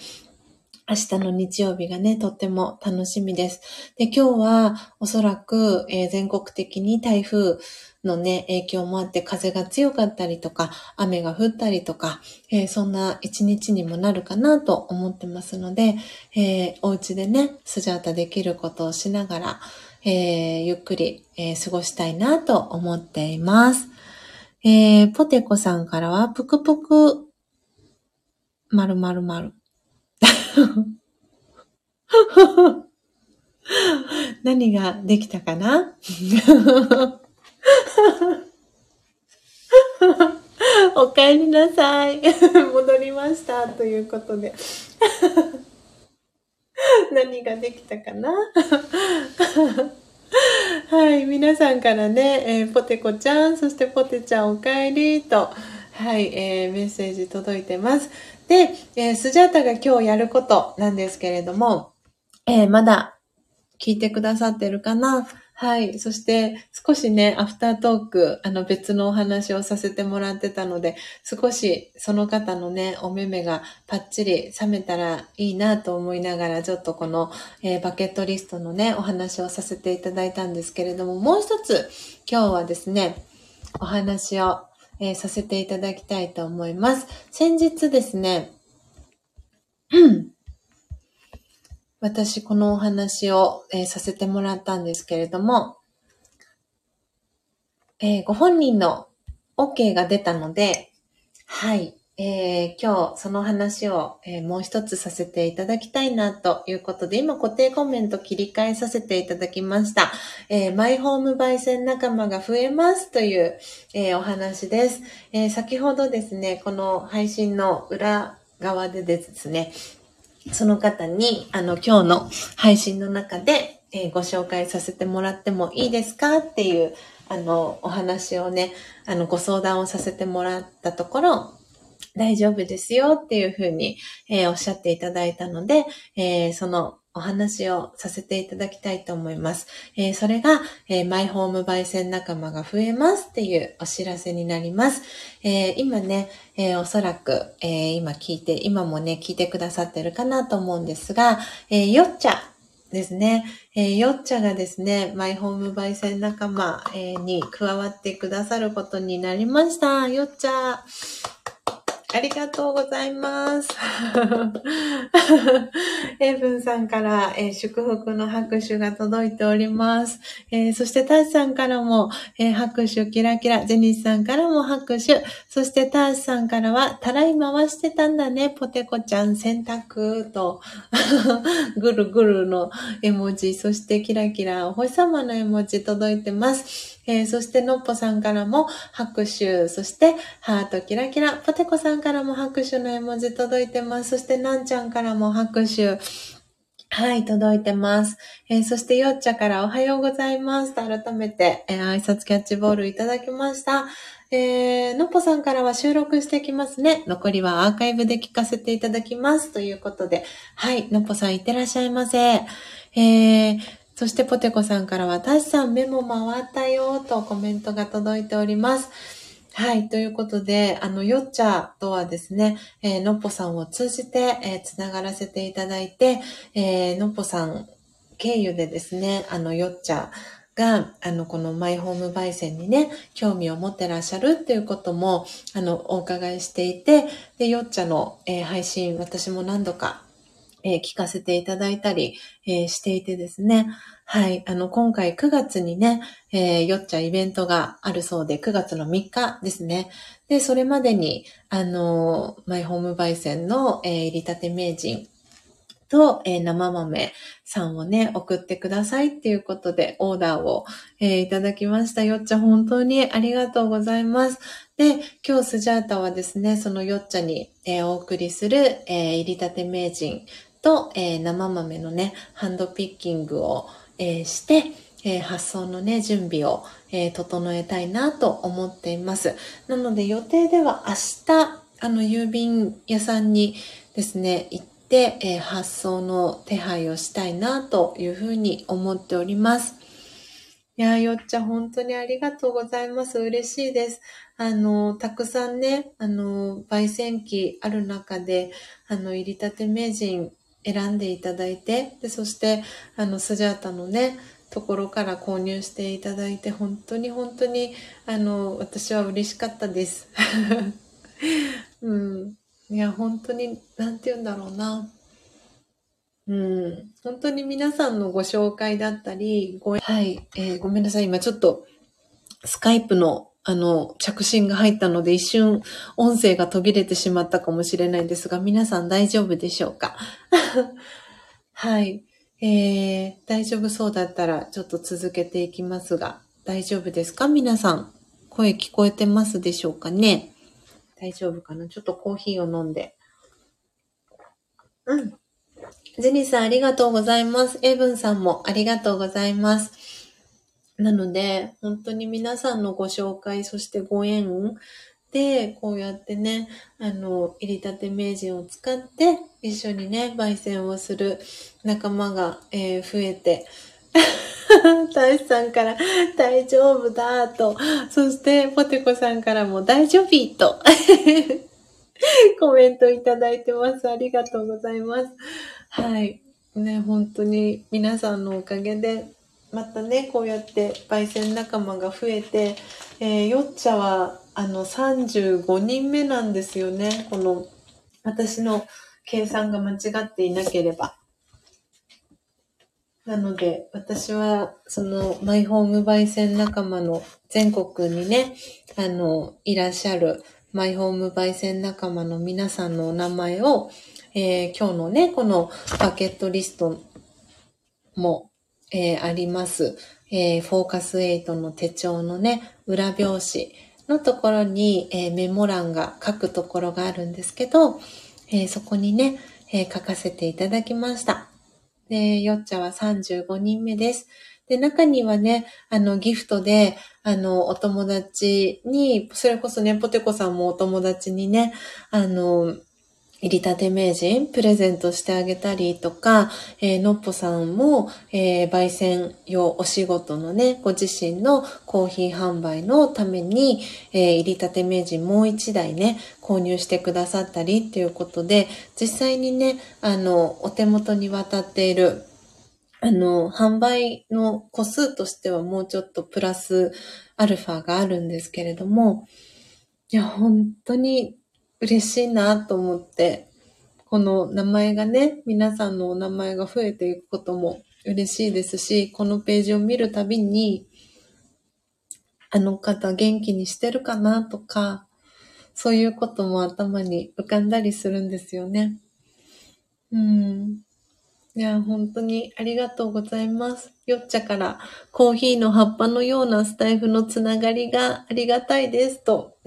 明日の日曜日がね、とっても楽しみです。で、今日はおそらく、えー、全国的に台風のね、影響もあって風が強かったりとか、雨が降ったりとか、えー、そんな一日にもなるかなと思ってますので、えー、お家でね、スジャータできることをしながら、えー、ゆっくり、え過ごしたいなと思っています。えポテコさんからは、ぷくぷく、まるまるまる。何ができたかな？お帰りなさい。戻りました。ということで。何ができたかな？はい。皆さんからね、えー、ポテコちゃん、そしてポテちゃんお帰りと、はい、えー、メッセージ届いてます。で、えー、スジャータが今日やることなんですけれども、え、まだ聞いてくださってるかな？はい。そして、少しね、アフタートーク、あの別のお話をさせてもらってたので、少しその方のね、お目目がパッチリ冷めたらいいなと思いながら、ちょっとこの、えー、バケットリストのね、お話をさせていただいたんですけれども、もう一つ、今日はですね、お話をえー、させていただきたいと思います。先日ですね、私このお話を、えー、させてもらったんですけれども、えー、ご本人の OK が出たので、はい、えー、今日その話を、え、もう一つさせていただきたいなということで、今固定コメント切り替えさせていただきました。えー、マイホーム焙煎仲間が増えますという、えお話です、え先ほどですね、この配信の裏側でですね、その方に、あの、今日の配信の中で、えご紹介させてもらってもいいですかっていう、あの、お話をね、あの、ご相談をさせてもらったところ、大丈夫ですよっていうふうに、えー、おっしゃっていただいたので、えー、そのお話をさせていただきたいと思います。えー、それが、えー、マイホーム焙煎仲間が増えますっていうお知らせになります。えー、今ね、えおそらく、え今聞いて、今もね、聞いてくださってるかなと思うんですが、えよっちゃですね、えよっちゃがですね、マイホーム焙煎仲間、えに加わってくださることになりました。よっちゃ。ありがとうございます。エイブンさんから、えー、祝福の拍手が届いております。えー、そしてターシさんからも、えー、拍手キラキラ、ジェニスさんからも拍手、そしてターシさんからは、たらい回してたんだね、ポテコちゃん洗濯と、ぐるぐるの絵文字、そしてキラキラ、お星様の絵文字届いてます。えー、そして、のっぽさんからも拍手、そして、ハートキラキラ、ポテコさんからも拍手の絵文字届いてます。そして、なんちゃんからも拍手。はい、届いてます。えー、そして、よっちゃからおはようございますと改めて、えー、挨拶キャッチボールいただきました。えー、のっぽさんからは収録してきますね。残りはアーカイブで聞かせていただきます。ということで、はい、のっぽさんいってらっしゃいませ。えー、そしてポテコさんからは、タシさんメモ回ったよとコメントが届いております。はい。ということで、あの、よっちゃとはですね、えー、のっぽさんを通じて、えー、つながらせていただいて、えー、のっぽさん経由でですね、あの、よっちゃが、あの、このマイホーム焙煎にね、興味を持ってらっしゃるっていうことも、あの、お伺いしていて、で、よっちゃの、えー、配信、私も何度かえー、聞かせていただいたり、えー、していてですね。はい。あの、今回9月にね、えー、よっちゃイベントがあるそうで、9月の3日ですね。で、それまでに、あの、マイホーム焙煎の、えー、入りたて名人と、えー、生豆さんをね、送ってくださいっていうことでオーダーを、えー、いただきました。よっちゃ本当にありがとうございます。で、今日スジャータはですね、そのよっちゃに、えー、お送りする、え入りたて名人と、えー、生豆のね、ハンドピッキングを、えー、して、えー、発送のね、準備を、え整えたいなと思っています。なので予定では明日、あの、郵便屋さんにですね、行って、え発送の手配をしたいなというふうに思っております。いやよっちゃん本当にありがとうございます。嬉しいです。あの、たくさんね、あの、焙煎機ある中で、あの、入りたて名人選んでいただいて、で、そして、あの、スジャータのね、ところから購入していただいて、本当に本当に、あの、私は嬉しかったです。うん。いや、本当に、なんて言うんだろうな。うん。本当に皆さんのご紹介だったり、ご、はい、えー、ごめんなさい。今ちょっと、スカイプのあの、着信が入ったので一瞬音声が途切れてしまったかもしれないんですが、皆さん大丈夫でしょうか？はい。えー、大丈夫そうだったらちょっと続けていきますが、大丈夫ですか？皆さん。声聞こえてますでしょうかね？大丈夫かな？ちょっとコーヒーを飲んで。うん。ジェニーさんありがとうございます。エブンさんもありがとうございます。なので、本当に皆さんのご紹介、そしてご縁で、こうやってね、あの、入りたて名人を使って、一緒にね、焙煎をする仲間が、えー、増えて、大志さんから大丈夫だと、そしてポテコさんからも大丈夫と コメントいただいてます。ありがとうございます。はい。ね、本当に皆さんのおかげでまたね、こうやって焙煎仲間が増えて、えー、よっちゃは、あの、35人目なんですよね。この、私の計算が間違っていなければ。なので、私は、その、マイホーム焙煎仲間の全国にね、あの、いらっしゃるマイホーム焙煎仲間の皆さんのお名前を、えー、今日のね、このバケットリストもえー、あります。えー、フォーカス8の手帳のね、裏表紙のところに、えー、メモ欄が書くところがあるんですけど、えそこにね、え書かせていただきました。で、よっちゃは35人目です。で、中にはね、あの、ギフトで、あの、お友達に、それこそね、ポテコさんもお友達にね、あの、入りたて名人プレゼントしてあげたりとか、えー、のっぽさんも、えー、焙煎用お仕事のね、ご自身のコーヒー販売のために、えー、入りたて名人もう一台ね、購入してくださったりっていうことで、実際にね、あの、お手元に渡っている、あの、販売の個数としてはもうちょっとプラスアルファがあるんですけれども、いや、本当に嬉しいなと思って、この名前がね、皆さんのお名前が増えていくことも嬉しいですし、このページを見るたびに、あの方元気にしてるかなとか、そういうことも頭に浮かんだりするんですよね。うん。いや、本当にありがとうございます。よっちゃからコーヒーの葉っぱのようなスタイフのつながりがありがたいですと。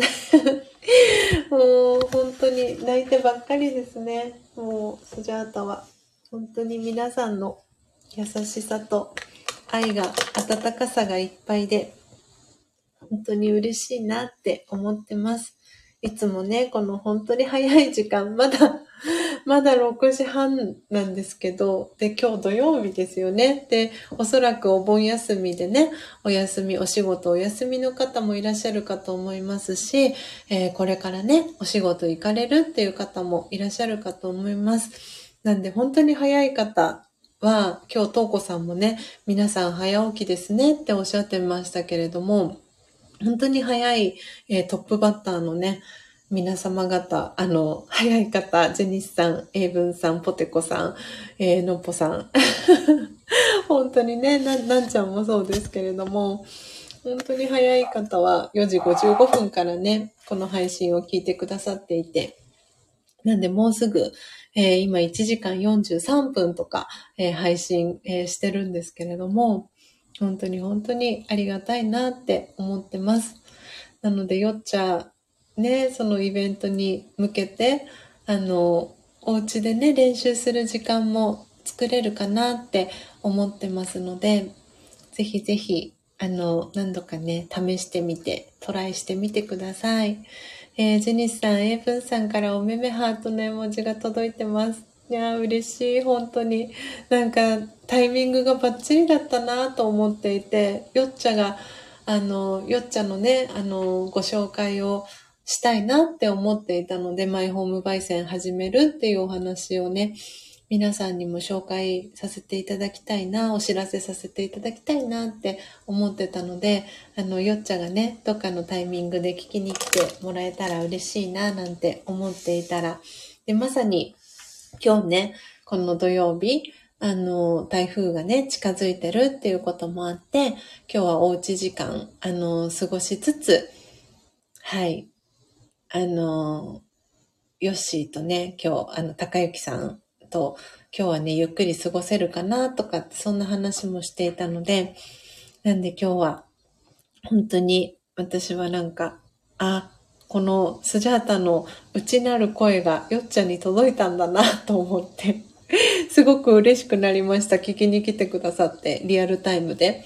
もう本当に泣いてばっかりですね。もうスジャータは本当に皆さんの優しさと愛が温かさがいっぱいで本当に嬉しいなって思ってます。いつもね、この本当に早い時間、まだ まだ6時半なんですけど、で、今日土曜日ですよね。で、おそらくお盆休みでね、お休み、お仕事お休みの方もいらっしゃるかと思いますし、えー、これからね、お仕事行かれるっていう方もいらっしゃるかと思います。なんで本当に早い方は、今日、とうこさんもね、皆さん早起きですねっておっしゃってましたけれども、本当に早い、えー、トップバッターのね、皆様方、あの、早い方、ジェニスさん、エイブンさん、ポテコさん、えー、のっぽさん。本当にねな、なんちゃんもそうですけれども、本当に早い方は4時55分からね、この配信を聞いてくださっていて、なんでもうすぐ、えー、今1時間43分とか、えー、配信、えー、してるんですけれども、本当に本当にありがたいなって思ってます。なので、よっちゃね、そのイベントに向けて、あの、お家でね、練習する時間も作れるかなって思ってますので、ぜひぜひ、あの、何度かね、試してみて、トライしてみてください。えー、ジェニスさん、エイブンさんからおめめハートの絵文字が届いてます。いや嬉しい、本当に。なんか、タイミングがバッチリだったなと思っていて、よっちゃが、あの、よっちゃのね、あの、ご紹介をしたいなって思っていたので、マイホーム焙煎始めるっていうお話をね、皆さんにも紹介させていただきたいな、お知らせさせていただきたいなって思ってたので、あの、よっちゃがね、どっかのタイミングで聞きに来てもらえたら嬉しいな、なんて思っていたら、で、まさに今日ね、この土曜日、あの、台風がね、近づいてるっていうこともあって、今日はおうち時間、あの、過ごしつつ、はい、あの、ヨッシーとね、今日、あの、高幸さんと、今日はね、ゆっくり過ごせるかなとか、そんな話もしていたので、なんで今日は、本当に私はなんか、あ、このスジャータの内なる声がよっちゃんに届いたんだなと思って、すごく嬉しくなりました。聞きに来てくださって、リアルタイムで。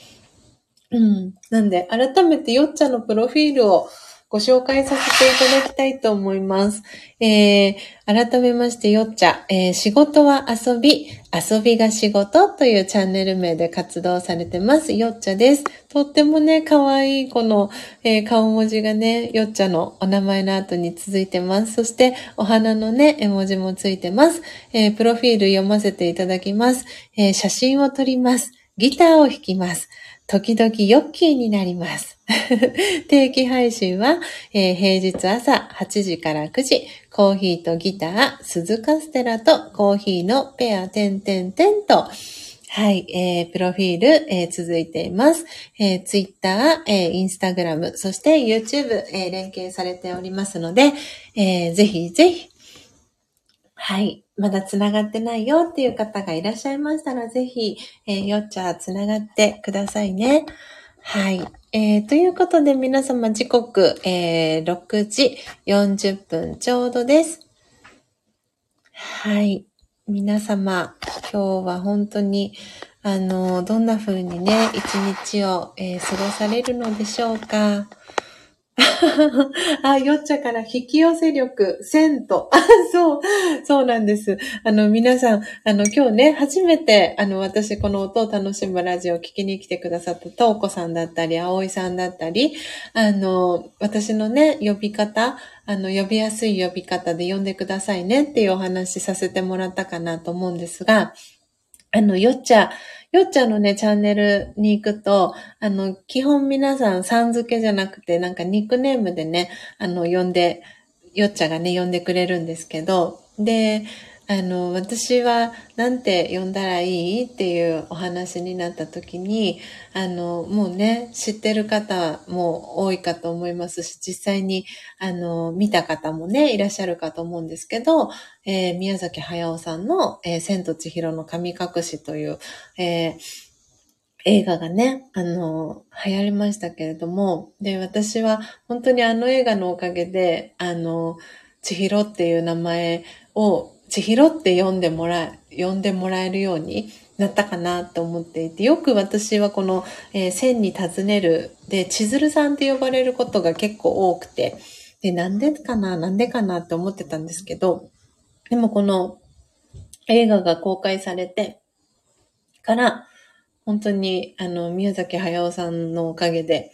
うん。なんで、改めてよっちゃんのプロフィールをご紹介させていただきたいと思います。えー、改めましてよっちゃ、えー、仕事は遊び、遊びが仕事というチャンネル名で活動されてます。よっちゃです。とってもね、可愛いこの、えー、顔文字がね、よっちゃのお名前の後に続いてます。そして、お花のね、絵文字もついてます。えー、プロフィール読ませていただきます。えー、写真を撮ります。ギターを弾きます。時々ヨッキーになります。定期配信は、えー、平日朝8時から9時、コーヒーとギター、鈴カステラとコーヒーのペア、てんてんてんと、はい、えー、プロフィール、えー、続いています。えー、Twitter、えー、Instagram、そして YouTube、えー、連携されておりますので、えー、ぜひぜひ、はい。まだ繋がってないよっていう方がいらっしゃいましたら、ぜひ、えー、よっちゃ繋がってくださいね。はい。えー、ということで皆様時刻、えー、6時40分ちょうどです。はい。皆様、今日は本当に、あの、どんな風にね、一日を、えー過ごされるのでしょうか。あ、よっちゃから引き寄せ力、銭湯。あ、そう、そうなんです。あの、皆さん、あの、今日ね、初めて、あの、私、この音を楽しむラジオを聞きに来てくださった、とうこさんだったり、あおいさんだったり、あの、私のね、呼び方、あの、呼びやすい呼び方で呼んでくださいねっていうお話させてもらったかなと思うんですが、あの、よっちゃ、よっちゃんのね、チャンネルに行くと、あの、基本皆さんさん付けじゃなくて、なんかニックネームでね、あの、呼んで、よっちゃんがね、呼んでくれるんですけど、で、あの、私はなんて呼んだらいい？っていうお話になった時に、あの、もうね、知ってる方も多いかと思いますし、実際に、あの、見た方もね、いらっしゃるかと思うんですけど、えー宮崎駿さんの、えー千と千尋の神隠しという、えー映画がね、あの、流行りましたけれども、で、私は本当にあの映画のおかげで、あの、千尋っていう名前を、千尋って呼んでもらえ、呼んでもらえるようになったかなと思っていて、よく私はこの、えー千に尋ねるで、千鶴さんって呼ばれることが結構多くて、で、なんでかな、なんでかなって思ってたんですけど、でもこの映画が公開されてから、本当に、あの、宮崎駿さんのおかげで、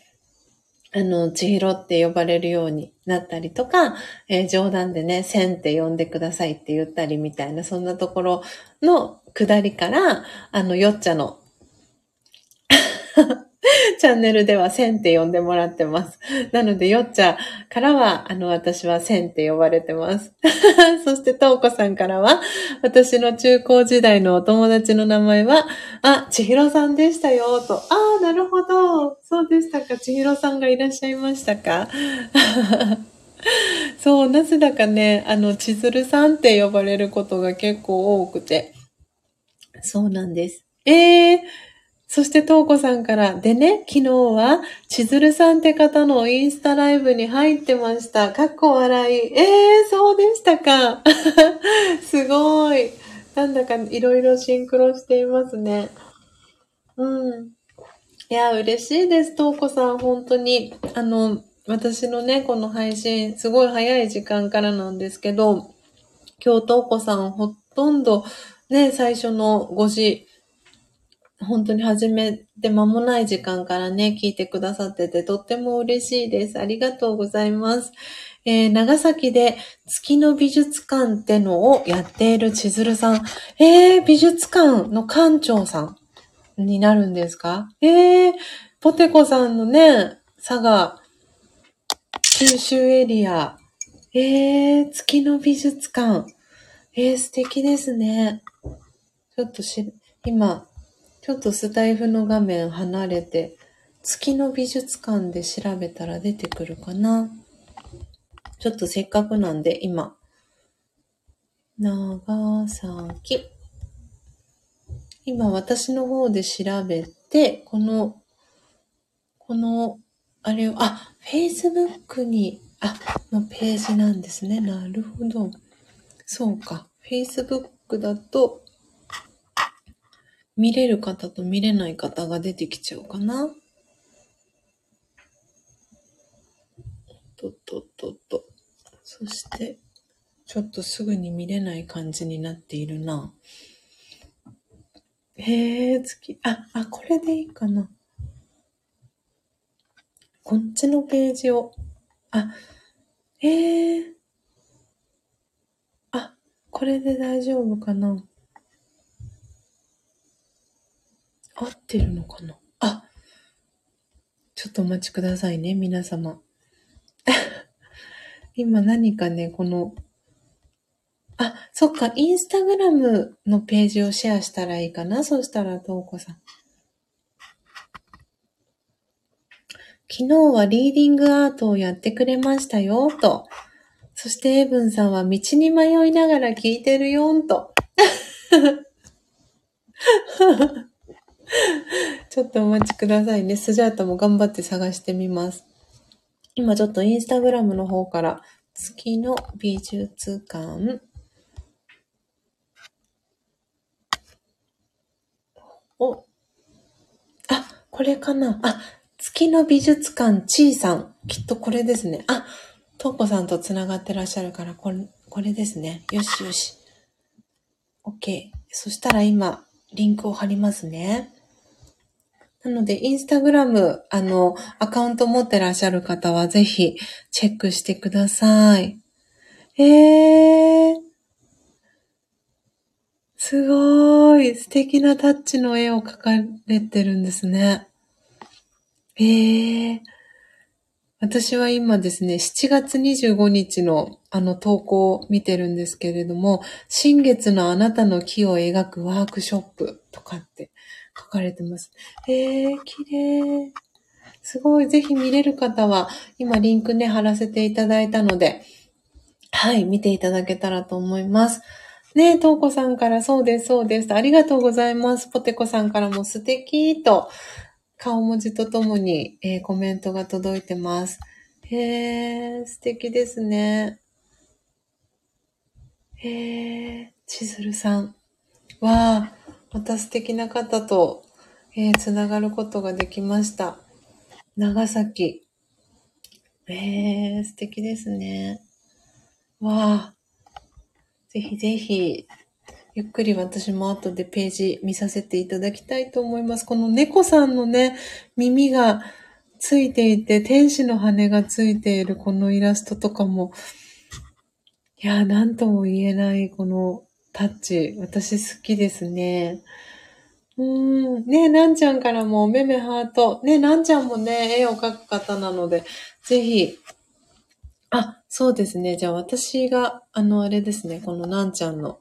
あの、千尋って呼ばれるようになったりとか、えー冗談でね、千って呼んでくださいって言ったりみたいな、そんなところの下りから、あの、よっちゃの チャンネルでは千って呼んでもらってます。なので、よっちゃからは、あの、私は千って呼ばれてます。そして、とうこさんからは、私の中高時代のお友達の名前は、あ、千尋さんでしたよ、と。ああ、なるほど。そうでしたか。千尋さんがいらっしゃいましたか。そう、なぜだかね、あの、千鶴さんって呼ばれることが結構多くて。そうなんです。ええそして、とうこさんから、でね、昨日は、千鶴さんって方のインスタライブに入ってました。かっこ笑い。ええそうでしたか。すごい。なんだかいろいろシンクロしていますね。うん。いや、嬉しいです、とうこさん。本当に。あの、私のね、この配信、すごい早い時間からなんですけど、今日、とうこさん、ほとんど、ね、最初の5時、本当に始めて間もない時間からね、聞いてくださってて、とっても嬉しいです。ありがとうございます。えー長崎で月の美術館ってのをやっている千鶴さん。えー、美術館の館長さんになるんですか？えー、ポテコさんのね、佐賀、九州エリア。えー、月の美術館。えー、素敵ですね。ちょっとし、今、ちょっとスタイフの画面離れて、月の美術館で調べたら出てくるかな。ちょっとせっかくなんで、今、長崎。今私の方で調べて、この、この、あれを、あ、Facebook に、あ、のページなんですね。なるほど。そうか。Facebook だと、見れる方と見れない方が出てきちゃうかな。とっとっとっと。そして、ちょっとすぐに見れない感じになっているな。へえ、月、あ、あ、これでいいかな。こっちのページを、あ、へえ、あ、これで大丈夫かな。合ってるのかな？あ、ちょっとお待ちくださいね、皆様。今何かね、この、あ、そっか、インスタグラムのページをシェアしたらいいかな？そしたら、とうこさん。昨日はリーディングアートをやってくれましたよ、と。そして、エブンさんは道に迷いながら聞いてるよと。ちょっとお待ちくださいね。スジャータも頑張って探してみます。今ちょっとインスタグラムの方から月の美術館をこれかなあ、月の美術館ちーさん。きっとこれですね。あ、とうこさんと繋がってらっしゃるから、これ、これですね。よしよし。OK。そしたら今、リンクを貼りますね。なので、インスタグラム、あの、アカウント持ってらっしゃる方は、ぜひ、チェックしてください。えー。すごい。素敵なタッチの絵を描かれてるんですね。ええー。私は今ですね、7月25日のあの投稿を見てるんですけれども、新月のあなたの木を描くワークショップとかって書かれてます。えー、綺麗。すごい。ぜひ見れる方は、今リンクね、貼らせていただいたので、はい、見ていただけたらと思います。ねえ、とうこさんからそうです、そうです。ありがとうございます。ポテコさんからも素敵と、顔文字とともに、えー、コメントが届いてます。へえ、素敵ですね。へえ、千鶴さん。わあ、また素敵な方と、えー、つながることができました。長崎。えー、素敵ですね。わあ、ぜひぜひ、ゆっくり私も後でページ見させていただきたいと思います。この猫さんのね、耳がついていて、天使の羽がついているこのイラストとかも、いや、なんとも言えないこのタッチ、私好きですね。うーん。ねなんちゃんからも、めめハート。ねなんちゃんもね、絵を描く方なので、ぜひ、あ、そうですね。じゃあ私が、あの、あれですね、このなんちゃんの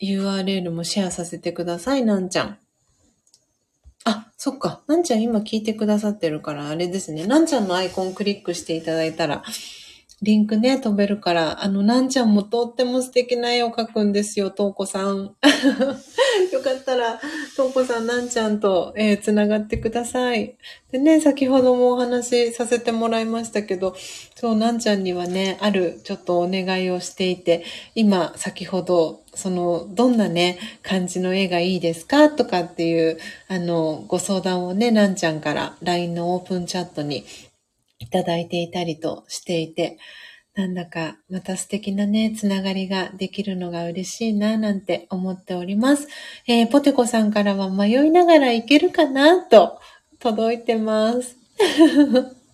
URL もシェアさせてください、なんちゃん。あ、そっか。なんちゃん今聞いてくださってるから、あれですね。なんちゃんのアイコンクリックしていただいたら、リンクね、飛べるから、あの、なんちゃんもとっても素敵な絵を描くんですよ、とうこさん。よかったら、とうこさん、なんちゃんと、えー、つながってください。でね、先ほどもお話しさせてもらいましたけど、そう、なんちゃんにはね、ある、ちょっとお願いをしていて、今、先ほど、その、どんなね、感じの絵がいいですか？とかっていう、あの、ご相談をね、なんちゃんから LINE のオープンチャットにいただいていたりとしていて、なんだかまた素敵なね、つながりができるのが嬉しいな、なんて思っております。えー、ポテコさんからは迷いながらいけるかな、と届いてます。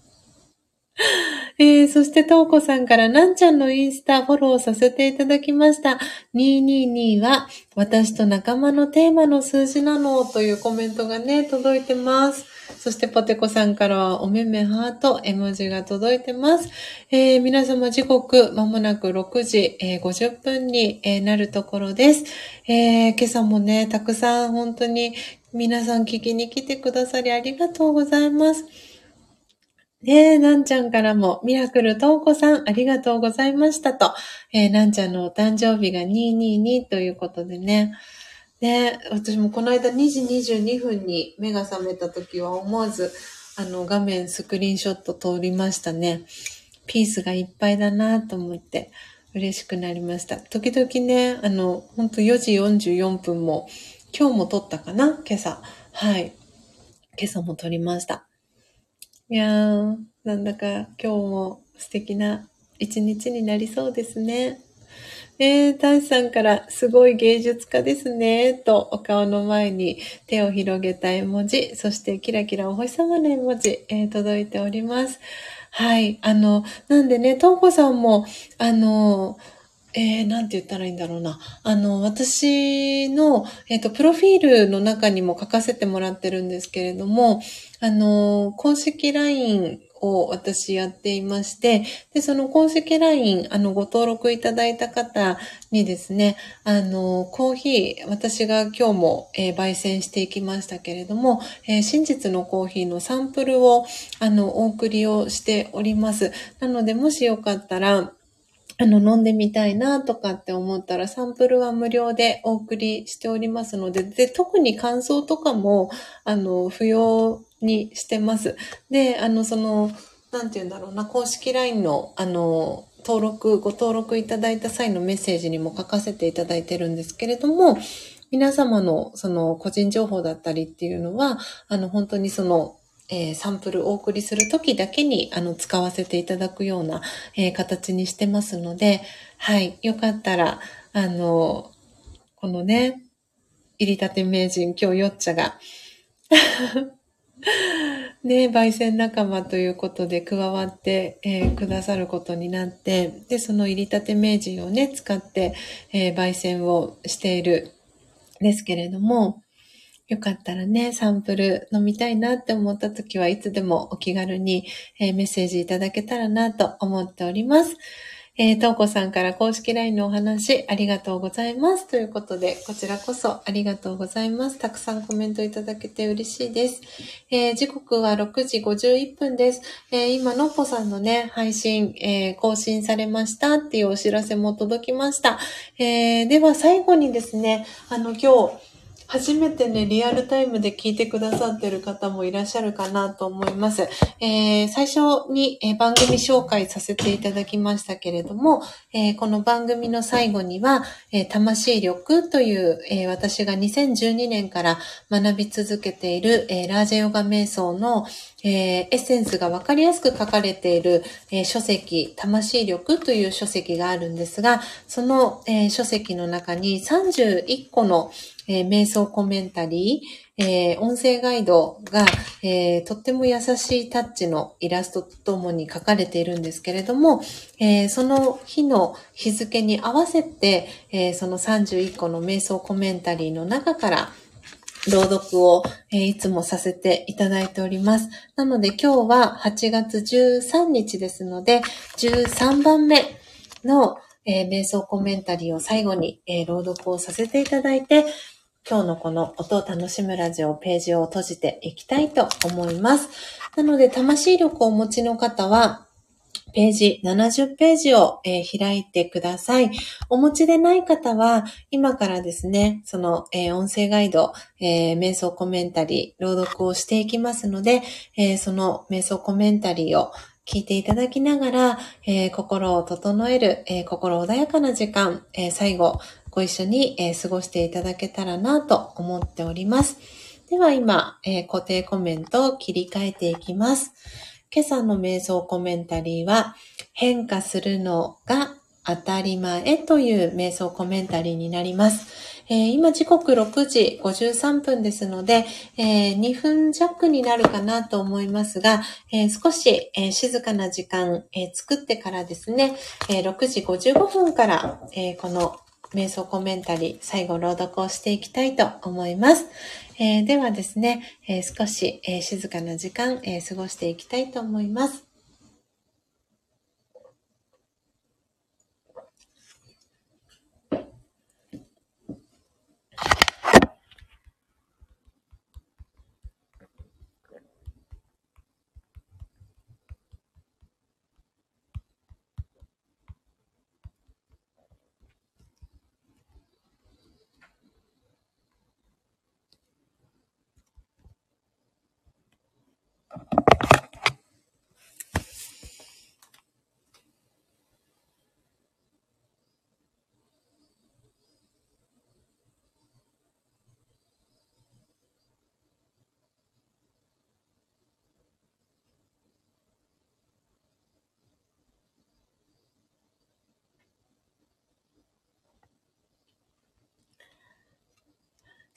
えー、そして、とうこさんから、なんちゃんのインスタフォローさせていただきました。222は、私と仲間のテーマの数字なの、というコメントがね、届いてます。そしてポテコさんからはおめめハート、絵文字が届いてます。えー、皆様時刻、まもなく6時、えー、50分に、えー、なるところです。え今朝もね、たくさん本当に皆さん聞きに来てくださりありがとうございます。ねえ、なんちゃんからも、ミラクルとうこさん、ありがとうございましたと。えー、なんちゃんのお誕生日が222ということでね。ね、私もこの間2時22分に目が覚めた時は思わずあの画面スクリーンショット通りましたね。ピースがいっぱいだなと思って嬉しくなりました。時々ね、あの、ほんと4時44分も今日も撮ったかな？今朝。はい。今朝も撮りました。いやー、なんだか今日も素敵な一日になりそうですね。えー、タンさんからすごい芸術家ですね、とお顔の前に手を広げた絵文字、そしてキラキラお星様の絵文字、えー、届いております。はい。あの、なんでね、トウコさんも、あの、えー、なんて言ったらいいんだろうな。あの、私の、えっ、ー、と、プロフィールの中にも書かせてもらってるんですけれども、あの、公式 LINE を私やっていまして、で、その公式 LINE、あの、ご登録いただいた方にですね、あの、コーヒー、私が今日も、えー、焙煎していきましたけれども、えー、真実のコーヒーのサンプルを、あの、お送りをしております。なので、もしよかったら、あの、飲んでみたいなとかって思ったら、サンプルは無料でお送りしておりますので、で、特に感想とかも、あの、不要にしてます。で、あの、その、なんて言うんだろうな、公式 LINE の、あの、登録、ご登録いただいた際のメッセージにも書かせていただいてるんですけれども、皆様のその個人情報だったりっていうのは、あの本当にそのえー、サンプルお送りするときだけにあの使わせていただくような、えー、形にしてますので、はい、よかったら、あの、このね、入りたて名人、今日よっちゃが ね、焙煎仲間ということで加わって、えー、くださることになって、で、その入りたて名人をね、使って、えー、焙煎をしているですけれども、よかったらね、サンプル飲みたいなって思った時はいつでもお気軽に、えー、メッセージいただけたらなと思っております。えー、とうこさんから公式 LINE のお話ありがとうございます。ということで、こちらこそありがとうございます。たくさんコメントいただけて嬉しいです。えー、時刻は6時51分です。えー、今、のっぽさんのね、配信、えー、更新されましたっていうお知らせも届きました。えー、では最後にですね、あの今日、初めてね、リアルタイムで聞いてくださってる方もいらっしゃるかなと思います。えー、最初に、え、番組紹介させていただきましたけれども、えー、この番組の最後には、え魂力という、え私が2012年から学び続けている、えラージェヨガ瞑想の、えエッセンスがわかりやすく書かれている、え書籍、魂力という書籍があるんですが、その、え書籍の中に31個の、えー、瞑想コメンタリー、えー、音声ガイドが、えー、とっても優しいタッチのイラストとともに書かれているんですけれども、えその日の日付に合わせて、えその31個の瞑想コメンタリーの中から朗読を、え、いつもさせていただいております。なので今日は8月13日ですので、13番目の、えー、瞑想コメンタリーを最後に、えー、朗読をさせていただいて、今日のこの音を楽しむラジオページを閉じていきたいと思います。なので、魂力をお持ちの方は、ページ、70ページを、えー、開いてください。お持ちでない方は、今からですね、その、えー、音声ガイド、えー、瞑想コメンタリー、朗読をしていきますので、えその瞑想コメンタリーを聞いていただきながら、え心を整える、え心穏やかな時間、え最後、ご一緒に、え過ごしていただけたらなと思っております。では今、え固定コメントを切り替えていきます。今朝の瞑想コメンタリーは、変化するのが当たり前という瞑想コメンタリーになります。えー、今時刻6時53分ですので、えー、2分弱になるかなと思いますが、えー、少し、え静かな時間、え作ってからですね、え6時55分から、えこの瞑想コメンタリー、最後朗読をしていきたいと思います。えー、ではですね、えー、少し、えー、静かな時間、え過ごしていきたいと思います。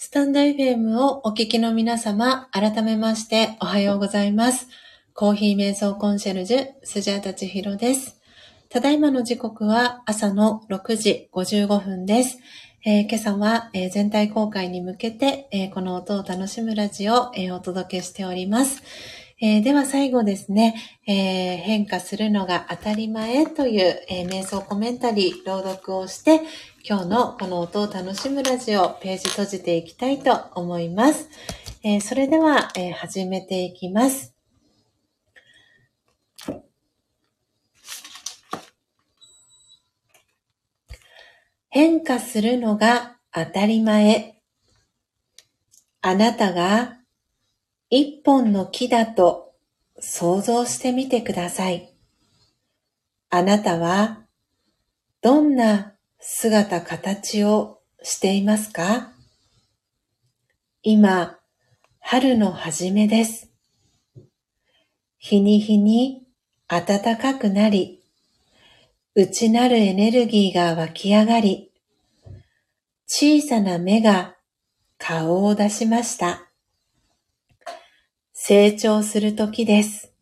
スタンド FM をお聞きの皆様、改めましておはようございます。コーヒー瞑想コンシェルジュ、スジャータチヒロです。ただいまの時刻は朝の6時55分です。えー、今朝は、えー、全体公開に向けて、えー、この音を楽しむラジオを、えお届けしております。えでは最後ですね、え変化するのが当たり前という、え瞑想コメンタリー朗読をして、今日のこの音を楽しむラジオページ閉じていきたいと思います。えー、それでは、えー、始めていきます。変化するのが当たり前。あなたが一本の木だと想像してみてください。あなたはどんな姿形をしていますか？今、春の初めです。日に日に暖かくなり、内なるエネルギーが湧き上がり、小さな芽が顔を出しました。成長する時です。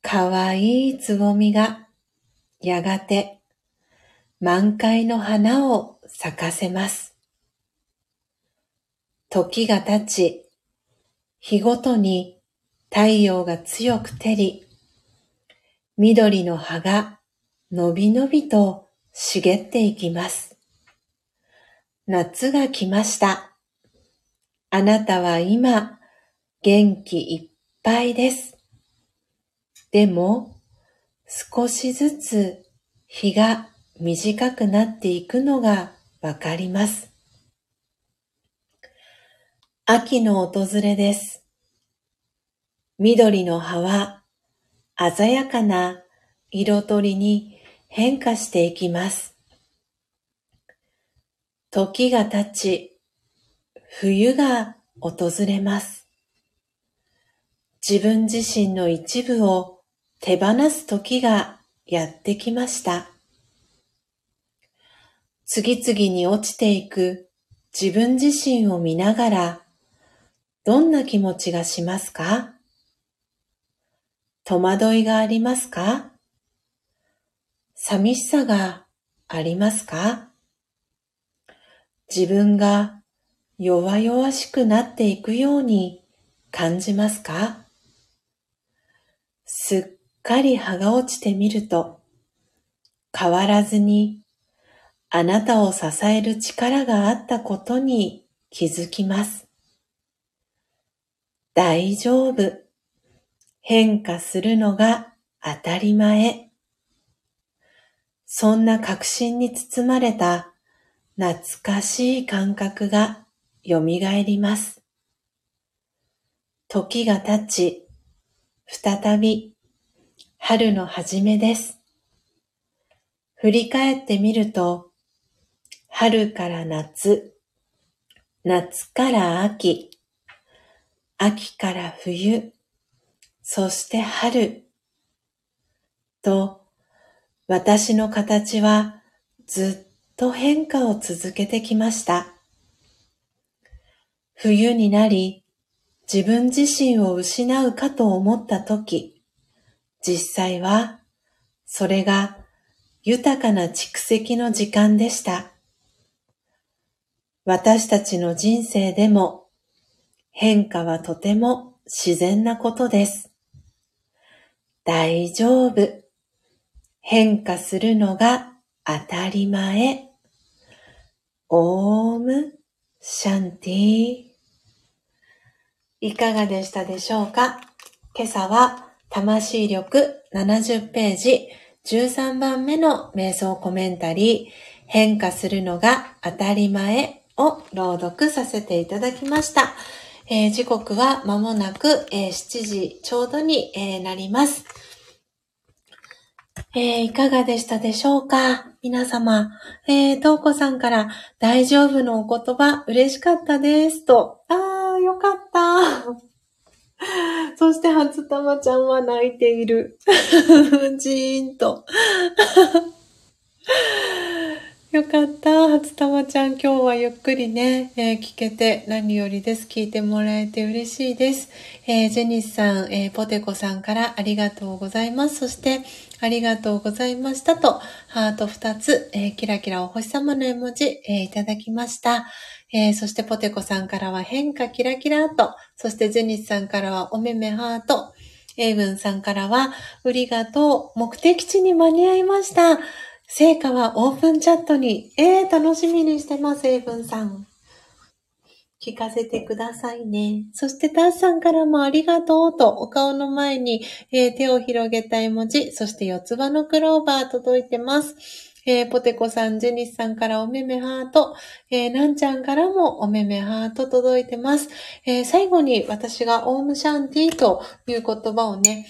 かわいいつぼみがやがて満開の花を咲かせます。時が経ち、日ごとに太陽が強く照り、緑の葉がのびのびと茂っていきます。夏が来ました。あなたは今、元気いっぱいです。でも、少しずつ日が短くなっていくのがわかります。秋の訪れです。緑の葉は鮮やかな色とりに変化していきます。時が経ち、冬が訪れます。自分自身の一部を手放す時がやってきました。次々に落ちていく。自分自身を見ながらどんな気持ちがしますか？戸惑いがありますか？寂しさがありますか？自分が弱々しくなっていくように感じますか？すっかり葉が落ちてみると変わらずにあなたを支える力があったことに気づきます。大丈夫。変化するのが当たり前。そんな確信に包まれた懐かしい感覚が蘇ります。時が経ち、再び春の初めです。振り返ってみると、春から夏、夏から秋、秋から冬、そして春、と、私の形はずっと変化を続けてきました。冬になり、自分自身を失うかと思ったとき、実際は、それが豊かな蓄積の時間でした。私たちの人生でも変化はとても自然なことです。大丈夫。変化するのが当たり前。オームシャンティいかがでしたでしょうか？今朝は魂力70ページ13番目の瞑想コメンタリー変化するのが当たり前を朗読させていただきました。えー、時刻は間もなく、えー、7時ちょうどに、えー、なります。えいかがでしたでしょうか？皆様、えー、とうこさんから大丈夫のお言葉嬉しかったですと。あー、よかった。そして、初玉ちゃんは泣いている。じーんと。よかった。初玉ちゃん、今日はゆっくりね、えー、聞けて何よりです。聞いてもらえて嬉しいです。えー、ジェニスさん、えー、ポテコさんからありがとうございます。そして、ありがとうございましたと、ハート2つ、えキラキラお星様の絵文字、えいただきました。えそしてポテコさんからは変化キラキラと、そしてジェニスさんからはおめめハート、エイブンさんからは、ありがとう、目的地に間に合いました。成果はオープンチャットに。えー、楽しみにしてます、エイブンさん。聞かせてくださいね。そして、タスさんからもありがとうと、お顔の前に、えー、手を広げた絵文字、そして四つ葉のクローバー届いてます。えー、ポテコさん、ジェニスさんからおめめハート、えー、なんちゃんからもおめめハート届いてます。えー、最後に私がオームシャンティという言葉をね、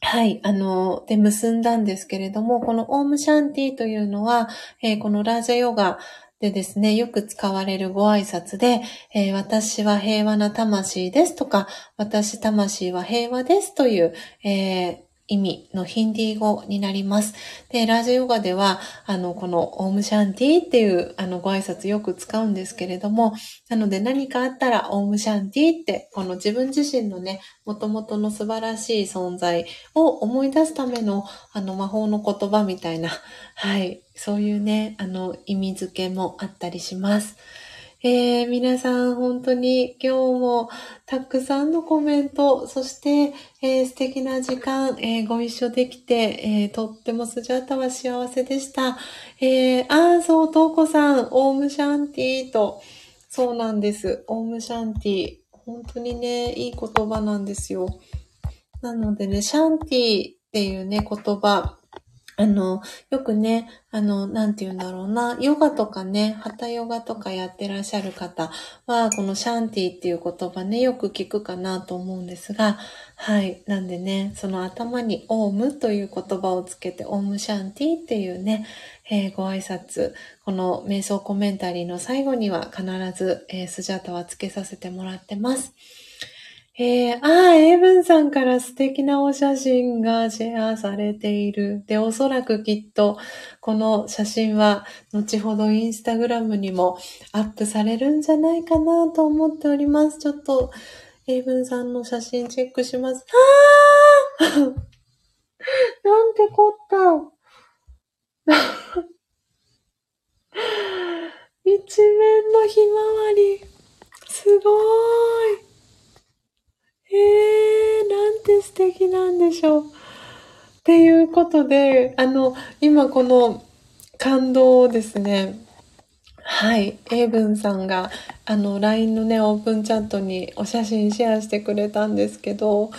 はい、あの、で結んだんですけれども、このオームシャンティというのは、えー、このラージャヨガでですね、よく使われるご挨拶で、えー、私は平和な魂ですとか、私魂は平和ですという、えー、意味のヒンディー語になります。で、ラージヨガでは、あの、このオームシャンティっていう、あの、ご挨拶よく使うんですけれども、なので何かあったら、オームシャンティって、この自分自身のね、元々の素晴らしい存在を思い出すための、あの、魔法の言葉みたいな、はい、そういうね、あの、意味付けもあったりします。えー、皆さん本当に今日もたくさんのコメント、そして、えー、素敵な時間、えー、ご一緒できて、えー、とってもスジャータは幸せでした。えー、あー、そう、トーコさん、オームシャンティーと、そうなんです。オームシャンティー。本当にね、いい言葉なんですよ。なのでね、シャンティーっていうね、言葉、あの、よくね、あの、なんて言うんだろうな、ヨガとかね、ハタヨガとかやってらっしゃる方は、このシャンティっていう言葉ね、よく聞くかなと思うんですが、はい。なんでね、その頭にオームという言葉をつけて、オームシャンティっていうね、えー、ご挨拶、この瞑想コメンタリーの最後には必ず、えー、スジャタはつけさせてもらってます。えー、ああ、エイブンさんから素敵なお写真がシェアされている。で、おそらくきっと、この写真は、後ほどインスタグラムにもアップされるんじゃないかなと思っております。ちょっと、エイブンさんの写真チェックします。ああ なんてこった。一面のひまわり。すごーい。えー、なんて素敵なんでしょう。っていうことで、あの、今この感動をですね、はい、エイブンさんが、あの、LINE のね、オープンチャットにお写真シェアしてくれたんですけど、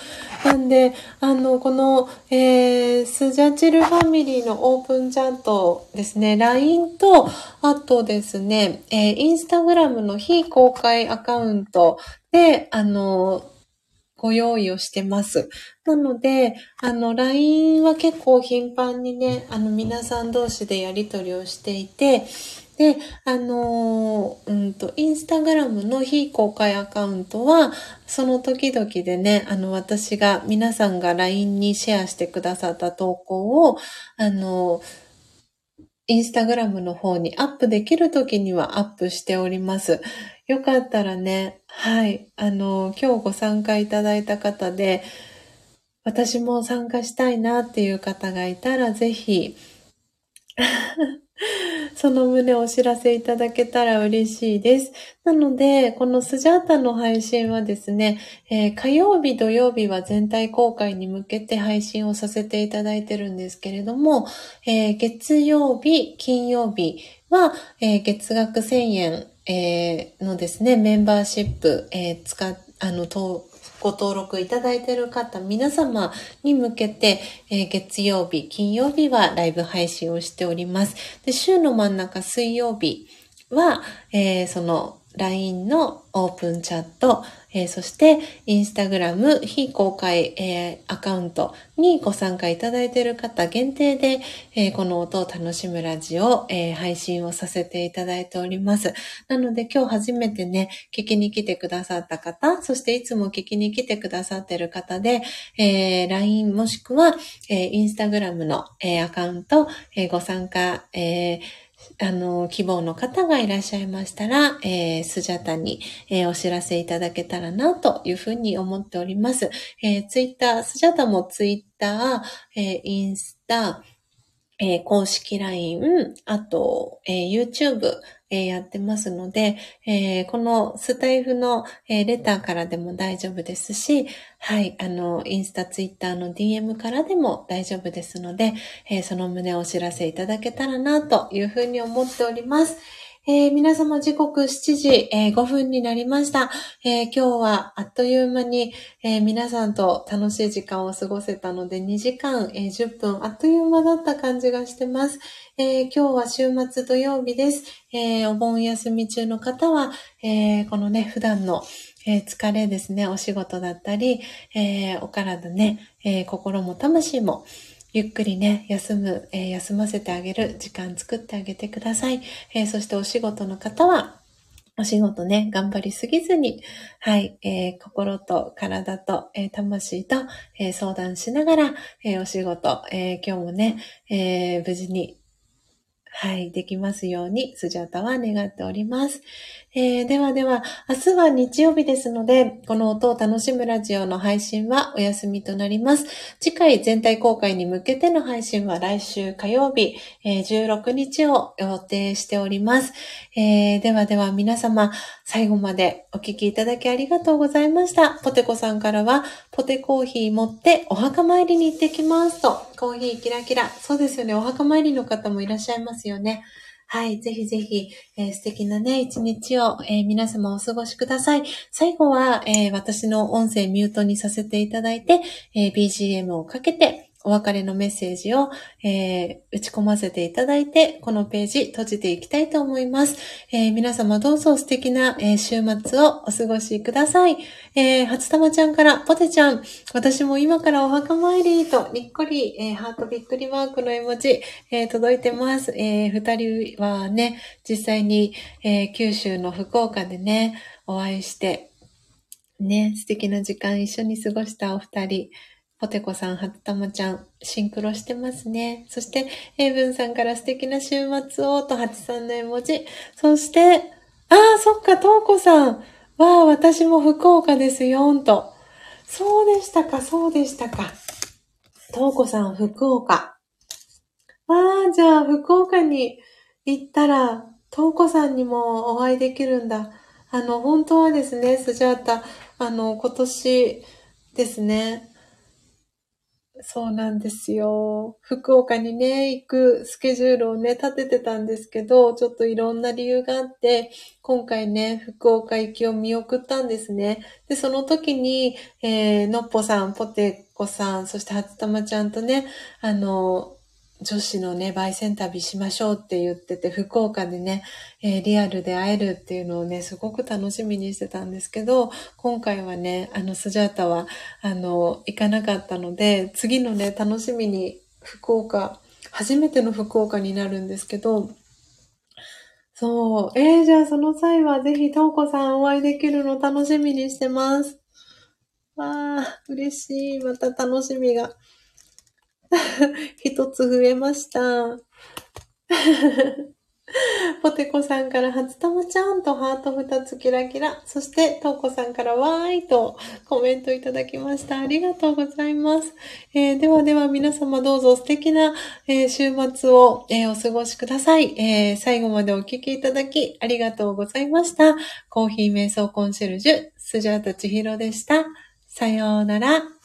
なんで、あの、この、えー、スジャチルファミリーのオープンチャットですね、LINE と、あとですね、えー、インスタグラムの非公開アカウントで、あの、ご用意をしてます。なので、あの、LINE は結構頻繁にね、あの、皆さん同士でやり取りをしていて、で、あのうんと、インスタグラムの非公開アカウントは、その時々でね、あの、私が、皆さんが LINE にシェアしてくださった投稿を、あのインスタグラムの方にアップできる時にはアップしております。よかったらね、はい、あの、今日ご参加いただいた方で、私も参加したいなっていう方がいたら、ぜひ、その旨お知らせいただけたら嬉しいです。なので、このスジャータの配信はですね、えー、火曜日、土曜日は全体公開に向けて配信をさせていただいてるんですけれども、えー、月曜日、金曜日は、えー、月額1000円えー、のですね、メンバーシップ、えー、使、あの、とご登録いただいている方、皆様に向けて、えー、月曜日、金曜日はライブ配信をしております。で、週の真ん中、水曜日は、えー、その LINE のオープンチャット、えー、そして、インスタグラム非公開、えー、アカウントにご参加いただいている方限定で、えー、この音を楽しむラジオ、え配信をさせていただいております。なので今日初めてね、聞きに来てくださった方、そしていつも聞きに来てくださっている方で、え LINE もしくは、えインスタグラムの、えアカウント、えご参加、えーあの、希望の方がいらっしゃいましたら、えー、スジャタに、えー、お知らせいただけたらな、というふうに思っております。えー、ツイッター、スジャタもツイッター、えー、インスタ、えー、公式 LINE、あと、えー、YouTube、えー、やってますので、えこのスタイフの、えレターからでも大丈夫ですし、はい、あの、インスタ、ツイッターの DM からでも大丈夫ですので、えその旨をお知らせいただけたらな、というふうに思っております。えー、皆様時刻7時、えー、5分になりました、えー、今日はあっという間に、え皆さんと楽しい時間を過ごせたので2時間、え10分あっという間だった感じがしてます。え今日は週末土曜日です。えお盆休み中の方は、えこのね、普段のえー、疲れですね、お仕事だったり、えー、お体ね、えー、心も魂も、ゆっくりね、休む、えー、休ませてあげる時間作ってあげてください。えー、そしてお仕事の方は、お仕事ね、頑張りすぎずに、はい、えー、心と体と、えー、魂と、えー、相談しながら、えお仕事、え今日もね、え無事にはい、できますように、スジャタは願っております。えー、ではでは、明日は日曜日ですので、この音を楽しむラジオの配信はお休みとなります。次回全体公開に向けての配信は来週火曜日、えー、16日を予定しております。えー、ではでは皆様、最後までお聞きいただきありがとうございました。ポテコさんからは、ポテコーヒー持ってお墓参りに行ってきますと、コーヒーキラキラ。そうですよね。お墓参りの方もいらっしゃいますよね。はい。ぜひぜひ、えー、素敵なね、一日を、えー、皆様お過ごしください。最後は、えー、私の音声ミュートにさせていただいて、え BGM をかけて、お別れのメッセージを、えー、打ち込ませていただいて、このページ閉じていきたいと思います。えー、皆様どうぞ素敵な、えー、週末をお過ごしください。えー、初玉ちゃんから、ポテちゃん、私も今からお墓参りと、にっこり、えー、ハートびっくりマークの絵文字、えー、届いてます。えー、二人はね、実際に、えー、九州の福岡でね、お会いして、ね、素敵な時間一緒に過ごしたお二人、ポテコさん、はつたまちゃん、シンクロしてますね。そして、エイブンさんから素敵な週末を、と、はちさんの絵文字。そして、ああ、そっか、とうこさん。わあ、私も福岡ですよ、んと。そうでしたか、そうでしたか。とうこさん、福岡。ああ、じゃあ、福岡に行ったら、とうこさんにもお会いできるんだ。あの、本当はですね、スジャータ、あの、今年ですね、そうなんですよ。福岡にね、行くスケジュールをね、立ててたんですけど、ちょっといろんな理由があって、今回ね、福岡行きを見送ったんですね。で、その時に、えー、のっぽさん、ポテコさん、そして初玉ちゃんとね、あの、女子のね、焙煎旅しましょうって言ってて、福岡でね、えー、リアルで会えるっていうのをね、すごく楽しみにしてたんですけど、今回はね、あの、スジャータは、あの、行かなかったので、次のね、楽しみに福岡、初めての福岡になるんですけど、そう。えー、じゃあその際はぜひ、とうこさんお会いできるの楽しみにしてます。わあ、嬉しい。また楽しみが。一つ増えました。ポテコさんから初玉ちゃんとハート二つキラキラ。そして、トウコさんからわーいとコメントいただきました。ありがとうございます。えー、ではでは皆様どうぞ素敵な、えー、週末を、えー、お過ごしください、え最後までお聴きいただきありがとうございました。コーヒー瞑想コンシェルジュ、スジャータチヒロでした。さようなら。